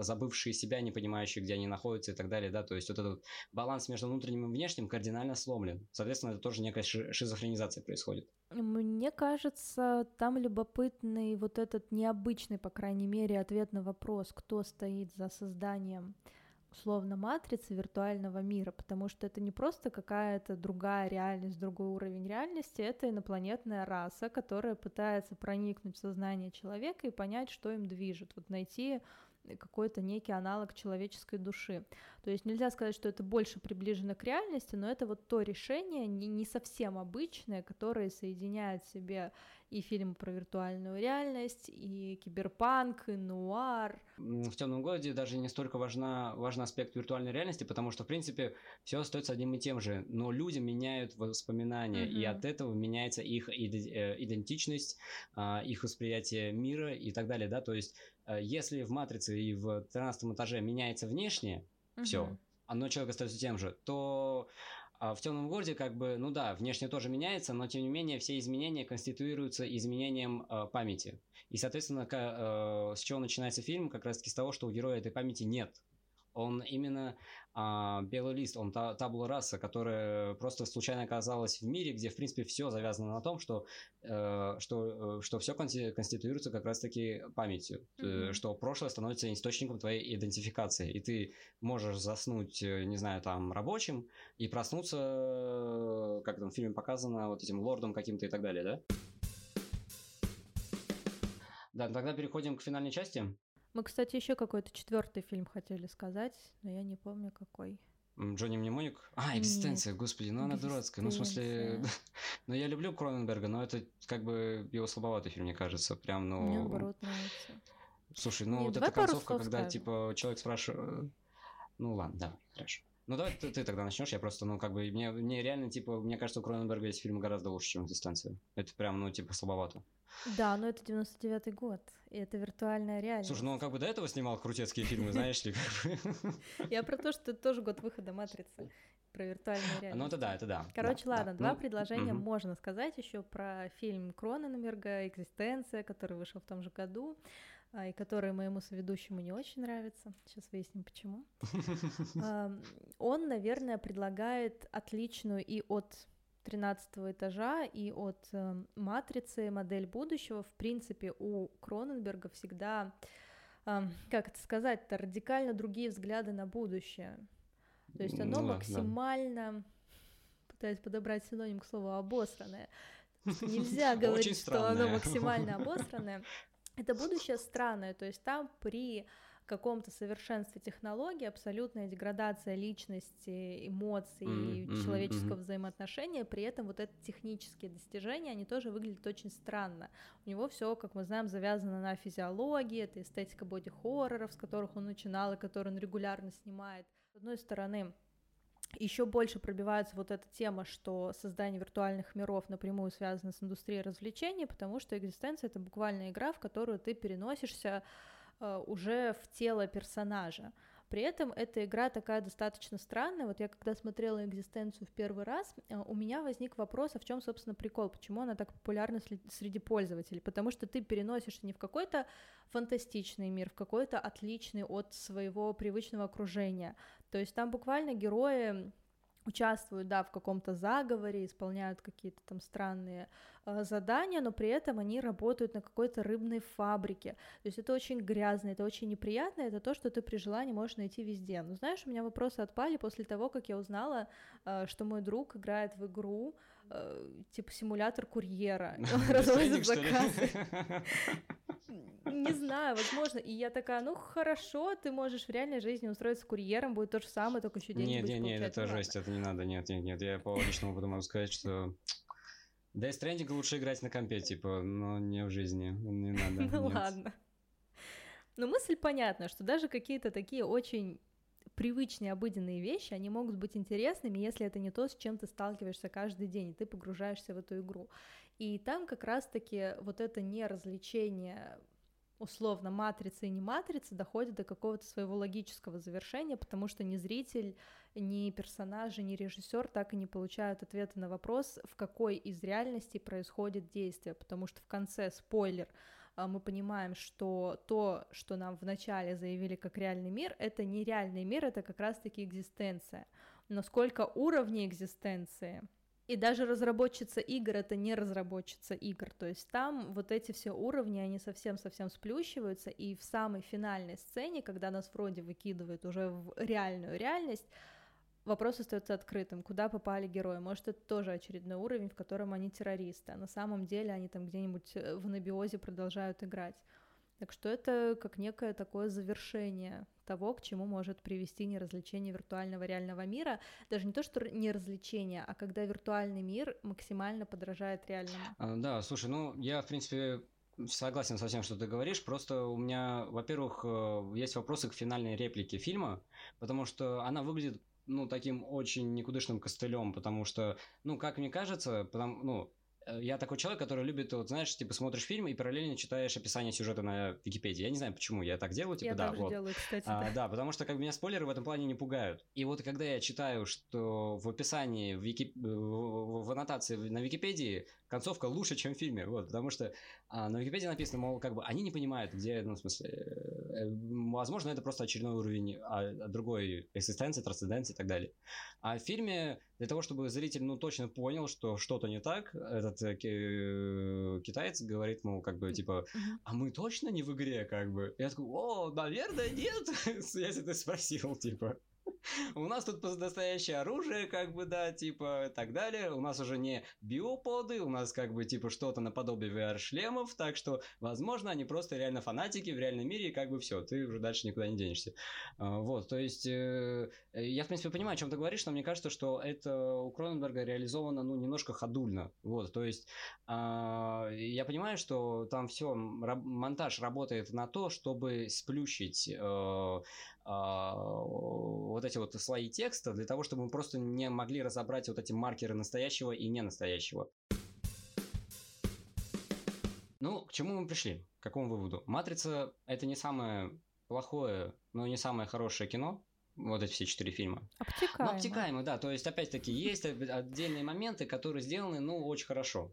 забывшие себя, не понимающие, где они находятся и так далее, да, то есть вот этот баланс между внутренним и внешним кардинально сломлен. Соответственно, это тоже некая шизофренизация происходит. Мне кажется, там любопытный вот этот необычный, по крайней мере, ответ на вопрос, кто стоит за созданием условно матрицы виртуального мира, потому что это не просто какая-то другая реальность, другой уровень реальности, это инопланетная раса, которая пытается проникнуть в сознание человека и понять, что им движет, вот найти какой-то некий аналог человеческой души. То есть нельзя сказать, что это больше приближено к реальности, но это вот то решение не, не совсем обычное, которое соединяет в себе и фильмы про виртуальную реальность, и киберпанк, и нуар. В темном городе даже не столько важна, важен аспект виртуальной реальности, потому что, в принципе, все остается одним и тем же. Но люди меняют воспоминания, mm-hmm. и от этого меняется их э, идентичность, а, их восприятие мира и так далее. Да? То есть, э, если в матрице и в 13 этаже меняется внешнее, mm-hmm. все, одно человек остается тем же, то а в темном городе, как бы, ну да, внешне тоже меняется, но тем не менее все изменения конституируются изменением э, памяти. И, соответственно, к, э, с чего начинается фильм? Как раз таки с того, что у героя этой памяти нет. Он именно а, белый лист, он та, табула раса, которая просто случайно оказалась в мире, где, в принципе, все завязано на том, что, э, что, э, что все конституируется как раз-таки памятью, mm-hmm. что прошлое становится источником твоей идентификации, и ты можешь заснуть, э, не знаю, там, рабочим, и проснуться, как там в фильме показано, вот этим лордом каким-то и так далее, да? Да, тогда переходим к финальной части. Мы, кстати, еще какой-то четвертый фильм хотели сказать, но я не помню какой. Джонни Мнемоник? А, экзистенция, Нет. господи, ну она дурацкая. Ну, в смысле, ну я люблю Кроненберга, но это как бы его слабоватый фильм, мне кажется. Прям, ну... Мне наоборот нравится. Слушай, ну Нет, вот эта концовка, когда, скажем. типа, человек спрашивает... Ну ладно, давай, хорошо. Ну давай ты, ты тогда начнешь, я просто, ну как бы, мне, мне реально, типа, мне кажется, у Кроненберга есть фильмы гораздо лучше, чем «Экзистенция». Это прям, ну, типа, слабовато. Да, но это 99-й год, и это виртуальная реальность. Слушай, ну он как бы до этого снимал крутецкие фильмы, знаешь ли, Я про то, что это тоже год выхода «Матрицы», про виртуальную реальность. Ну это да, это да. Короче, ладно, два ну, предложения можно сказать еще про фильм Кроненберга «Экзистенция», который вышел в том же году а, и который моему соведущему не очень нравится. Сейчас выясним, почему. Он, наверное, предлагает отличную и от 13 этажа и от э, матрицы модель будущего. В принципе, у Кроненберга всегда, э, как это сказать-то, радикально другие взгляды на будущее. То есть оно ну, максимально, да. пытаюсь подобрать синоним к слову обосранное, нельзя говорить, что оно максимально обосранное. Это будущее странное, то есть там при каком-то совершенстве технологий, абсолютная деградация личности, эмоций mm-hmm, и человеческого mm-hmm. взаимоотношения, при этом вот эти технические достижения, они тоже выглядят очень странно. У него все, как мы знаем, завязано на физиологии, это эстетика боди-хорроров, с которых он начинал и которые он регулярно снимает. С одной стороны, еще больше пробивается вот эта тема, что создание виртуальных миров напрямую связано с индустрией развлечений, потому что экзистенция — это буквально игра, в которую ты переносишься уже в тело персонажа. При этом эта игра такая достаточно странная. Вот я когда смотрела экзистенцию в первый раз, э, у меня возник вопрос, а в чем, собственно, прикол, почему она так популярна среди пользователей? Потому что ты переносишься не в какой-то фантастичный мир, в какой-то отличный от своего привычного окружения. То есть там буквально герои участвуют, да, в каком-то заговоре, исполняют какие-то там странные э, задания, но при этом они работают на какой-то рыбной фабрике. То есть это очень грязно, это очень неприятно, это то, что ты при желании можешь найти везде. Но знаешь, у меня вопросы отпали после того, как я узнала, э, что мой друг играет в игру, э, типа симулятор курьера, развозит заказы. Не знаю, возможно. И я такая, ну хорошо, ты можешь в реальной жизни устроиться курьером, будет то же самое, только еще деньги Нет, нет, нет, это жесть, это не надо, нет, нет, нет. Я по личному опыту могу сказать, что Death Stranding лучше играть на компе, типа, но не в жизни, не надо. Ну ладно. Но мысль понятна, что даже какие-то такие очень привычные, обыденные вещи, они могут быть интересными, если это не то, с чем ты сталкиваешься каждый день, и ты погружаешься в эту игру. И там как раз-таки вот это не развлечение условно матрицы и не матрицы доходит до какого-то своего логического завершения, потому что ни зритель, ни персонажи, ни режиссер так и не получают ответа на вопрос, в какой из реальностей происходит действие, потому что в конце спойлер а, мы понимаем, что то, что нам вначале заявили как реальный мир, это не реальный мир, это как раз-таки экзистенция. Но сколько уровней экзистенции, и даже разработчица игр это не разработчица игр, то есть там вот эти все уровни, они совсем-совсем сплющиваются, и в самой финальной сцене, когда нас вроде выкидывают уже в реальную реальность, вопрос остается открытым, куда попали герои. Может, это тоже очередной уровень, в котором они террористы, а на самом деле они там где-нибудь э, в анабиозе продолжают играть. Так что это как некое такое завершение того, к чему может привести неразвлечение виртуального реального мира. Даже не то, что не развлечение, а когда виртуальный мир максимально подражает реальному. А, да, слушай, ну я, в принципе, согласен со всем, что ты говоришь. Просто у меня, во-первых, э, есть вопросы к финальной реплике фильма, потому что она выглядит ну, таким очень никудышным костылем, потому что, ну, как мне кажется, потому, ну, я такой человек, который любит, вот знаешь, типа смотришь фильм и параллельно читаешь описание сюжета на Википедии. Я не знаю, почему я так делаю, типа, я да, вот. делаю, кстати. А, да. да, потому что как меня спойлеры в этом плане не пугают. И вот когда я читаю, что в описании, в, Вики... в аннотации на Википедии концовка лучше, чем в фильме, вот, потому что а, на Википедии написано, мол, как бы они не понимают, где, ну, в смысле, э, э возможно, это просто очередной уровень а, другой экзистенции, трансценденции и так далее. А в фильме для того, чтобы зритель, ну, точно понял, что что-то не так, этот э, э китаец говорит, мол, как бы, типа, а мы точно не в игре, как бы? Я такой, о, наверное, нет, если ты спросил, типа. У нас тут настоящее оружие, как бы, да, типа, и так далее. У нас уже не биоподы, у нас, как бы, типа, что-то наподобие VR-шлемов, так что, возможно, они просто реально фанатики в реальном мире, и как бы все, ты уже дальше никуда не денешься. А, вот, то есть, э, я, в принципе, понимаю, о чем ты говоришь, но мне кажется, что это у Кроненберга реализовано, ну, немножко ходульно. Вот, то есть, а, я понимаю, что там все, монтаж работает на то, чтобы сплющить э, а, вот эти вот слои текста для того, чтобы мы просто не могли разобрать вот эти маркеры настоящего и ненастоящего. Ну, к чему мы пришли? К какому выводу? «Матрица» — это не самое плохое, но не самое хорошее кино, вот эти все четыре фильма. Обтекаемо. Ну, обтекаемо, да. То есть, опять-таки, есть отдельные моменты, которые сделаны, ну, очень хорошо.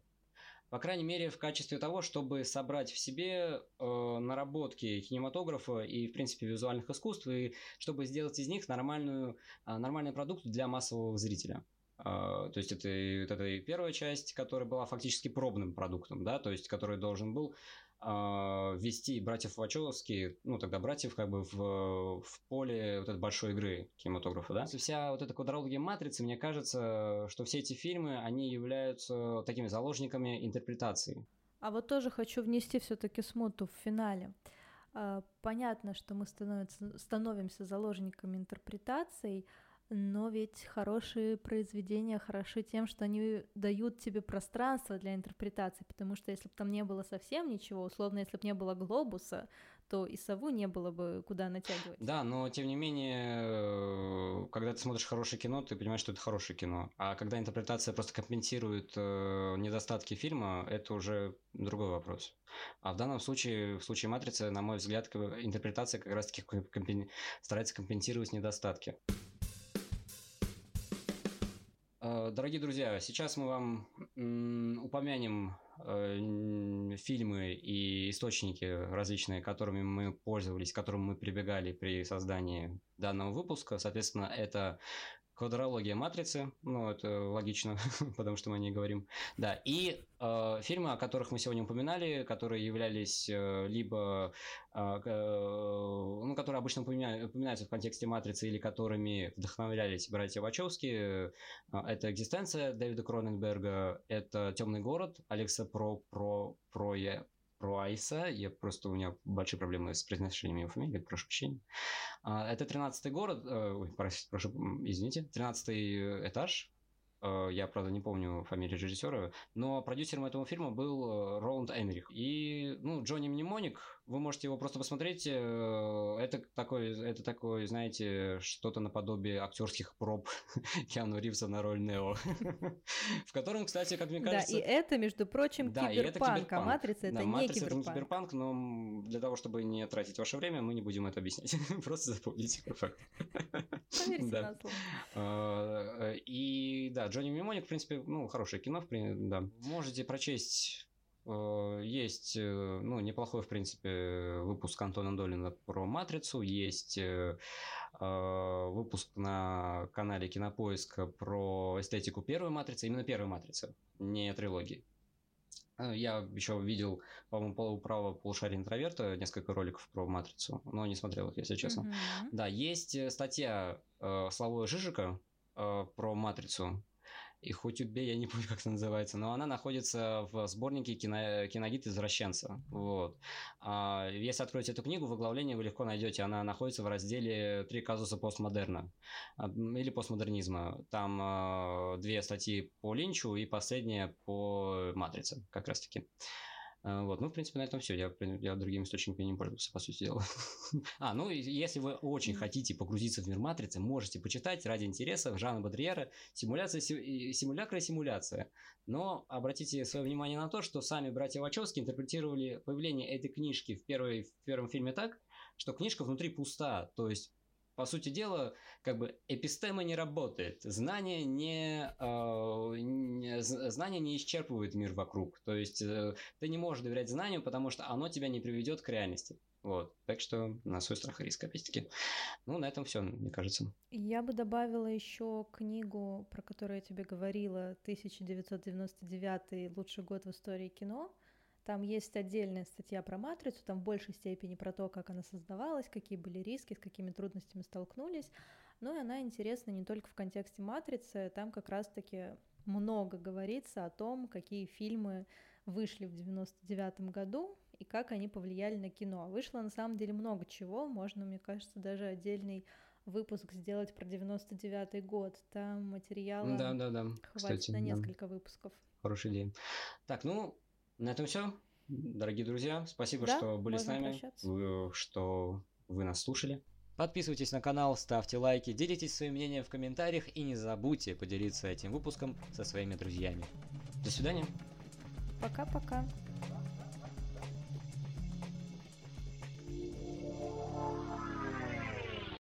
По крайней мере, в качестве того, чтобы собрать в себе э, наработки кинематографа и, в принципе, визуальных искусств, и чтобы сделать из них нормальную, э, нормальный продукт для массового зрителя. Uh, то есть это, это и первая часть, которая была фактически пробным продуктом, да, то есть который должен был ввести братьев Вачовски, ну тогда братьев как бы в, в поле вот этой большой игры кинематографа, да. Вся вот эта квадрология матрицы, мне кажется, что все эти фильмы, они являются такими заложниками интерпретации. А вот тоже хочу внести все-таки смуту в финале. А, понятно, что мы становимся, становимся заложниками интерпретаций, но ведь хорошие произведения хороши тем, что они дают тебе пространство для интерпретации, потому что если бы там не было совсем ничего, условно, если бы не было глобуса, то и сову не было бы куда натягивать. Да, но тем не менее, э, когда ты смотришь хорошее кино, ты понимаешь, что это хорошее кино. А когда интерпретация просто компенсирует э, недостатки фильма, это уже другой вопрос. А в данном случае, в случае «Матрицы», на мой взгляд, интерпретация как раз-таки компен... старается компенсировать недостатки. Э, дорогие друзья, сейчас мы вам упомянем э, фильмы и источники различные, которыми мы пользовались, которым мы прибегали при создании данного выпуска. Соответственно, это квадрология матрицы, ну, это логично, потому что мы о ней говорим. Да, и э, фильмы, о которых мы сегодня упоминали, которые являлись э, либо, э, э, ну, которые обычно упоминаются в контексте матрицы или которыми вдохновлялись братья Вачовски, э, это «Экзистенция» Дэвида Кроненберга, это «Темный город» Алекса Про, Про, Проя, Руайса. Я просто у меня большие проблемы с произношением его фамилии, прошу прощения. А, это 13-й город, э, ой, прошу, извините, 13-й этаж Э, я, правда, не помню фамилию режиссера, но продюсером этого фильма был э, Роланд Энрих. И, ну, Джонни Мнемоник, вы можете его просто посмотреть. Э, это такой, это такой, знаете, что-то наподобие актерских проб Киану Ривза на роль Нео. В котором, кстати, как мне кажется... Да, и это, между прочим, киберпанк, а Матрица это не киберпанк. это не киберпанк, но для того, чтобы не тратить ваше время, мы не будем это объяснять. Просто запомните факт. Поверьте на слово. И, да, Джонни Мимоник, в принципе, ну, хорошее кино, в принципе, да. Можете прочесть э, есть, э, ну, неплохой, в принципе, выпуск Антона Долина про «Матрицу», есть э, выпуск на канале Кинопоиска про эстетику первой «Матрицы», именно первой «Матрицы», не трилогии. Я еще видел, по-моему, полуправо полушария интроверта, несколько роликов про «Матрицу», но не смотрел их, если честно. Mm-hmm. Да, есть статья э, Славоя Жижика э, про «Матрицу», и хоть убей, я не помню, как это называется, но она находится в сборнике кино, «Киногид извращенца». Вот. А, если откроете эту книгу, в оглавлении вы легко найдете. Она находится в разделе «Три казуса постмодерна» или постмодернизма. Там а, две статьи по Линчу и последняя по «Матрице» как раз-таки. А, вот, ну, в принципе, на этом все. Я, я другими источниками не пользовался, по сути дела. а, ну, если вы очень хотите погрузиться в мир матрицы, можете почитать ради интереса Жана Бодрьера «Симуляция, симулякра и симуляция». Но обратите свое внимание на то, что сами братья Вачовски интерпретировали появление этой книжки в, первой, в первом фильме так, что книжка внутри пуста, то есть по сути дела, как бы эпистема не работает, знание не, э, не знание не исчерпывает мир вокруг. То есть э, ты не можешь доверять знанию, потому что оно тебя не приведет к реальности. Вот. Так что на свой страх и риск, опять-таки. Ну, на этом все, мне кажется. Я бы добавила еще книгу, про которую я тебе говорила, 1999 лучший год в истории кино. Там есть отдельная статья про матрицу, там в большей степени про то, как она создавалась, какие были риски, с какими трудностями столкнулись. Ну и она интересна не только в контексте матрицы, там как раз-таки много говорится о том, какие фильмы вышли в 99 году и как они повлияли на кино. Вышло на самом деле много чего, можно, мне кажется, даже отдельный выпуск сделать про 99 год. Там материала да, да, да. хватит Кстати, на несколько да. выпусков. Хорошая идея. Так, ну, на этом все. Дорогие друзья, спасибо, да, что были с нами, вы, что вы нас слушали. Подписывайтесь на канал, ставьте лайки, делитесь своим мнением в комментариях и не забудьте поделиться этим выпуском со своими друзьями. До свидания. Пока-пока.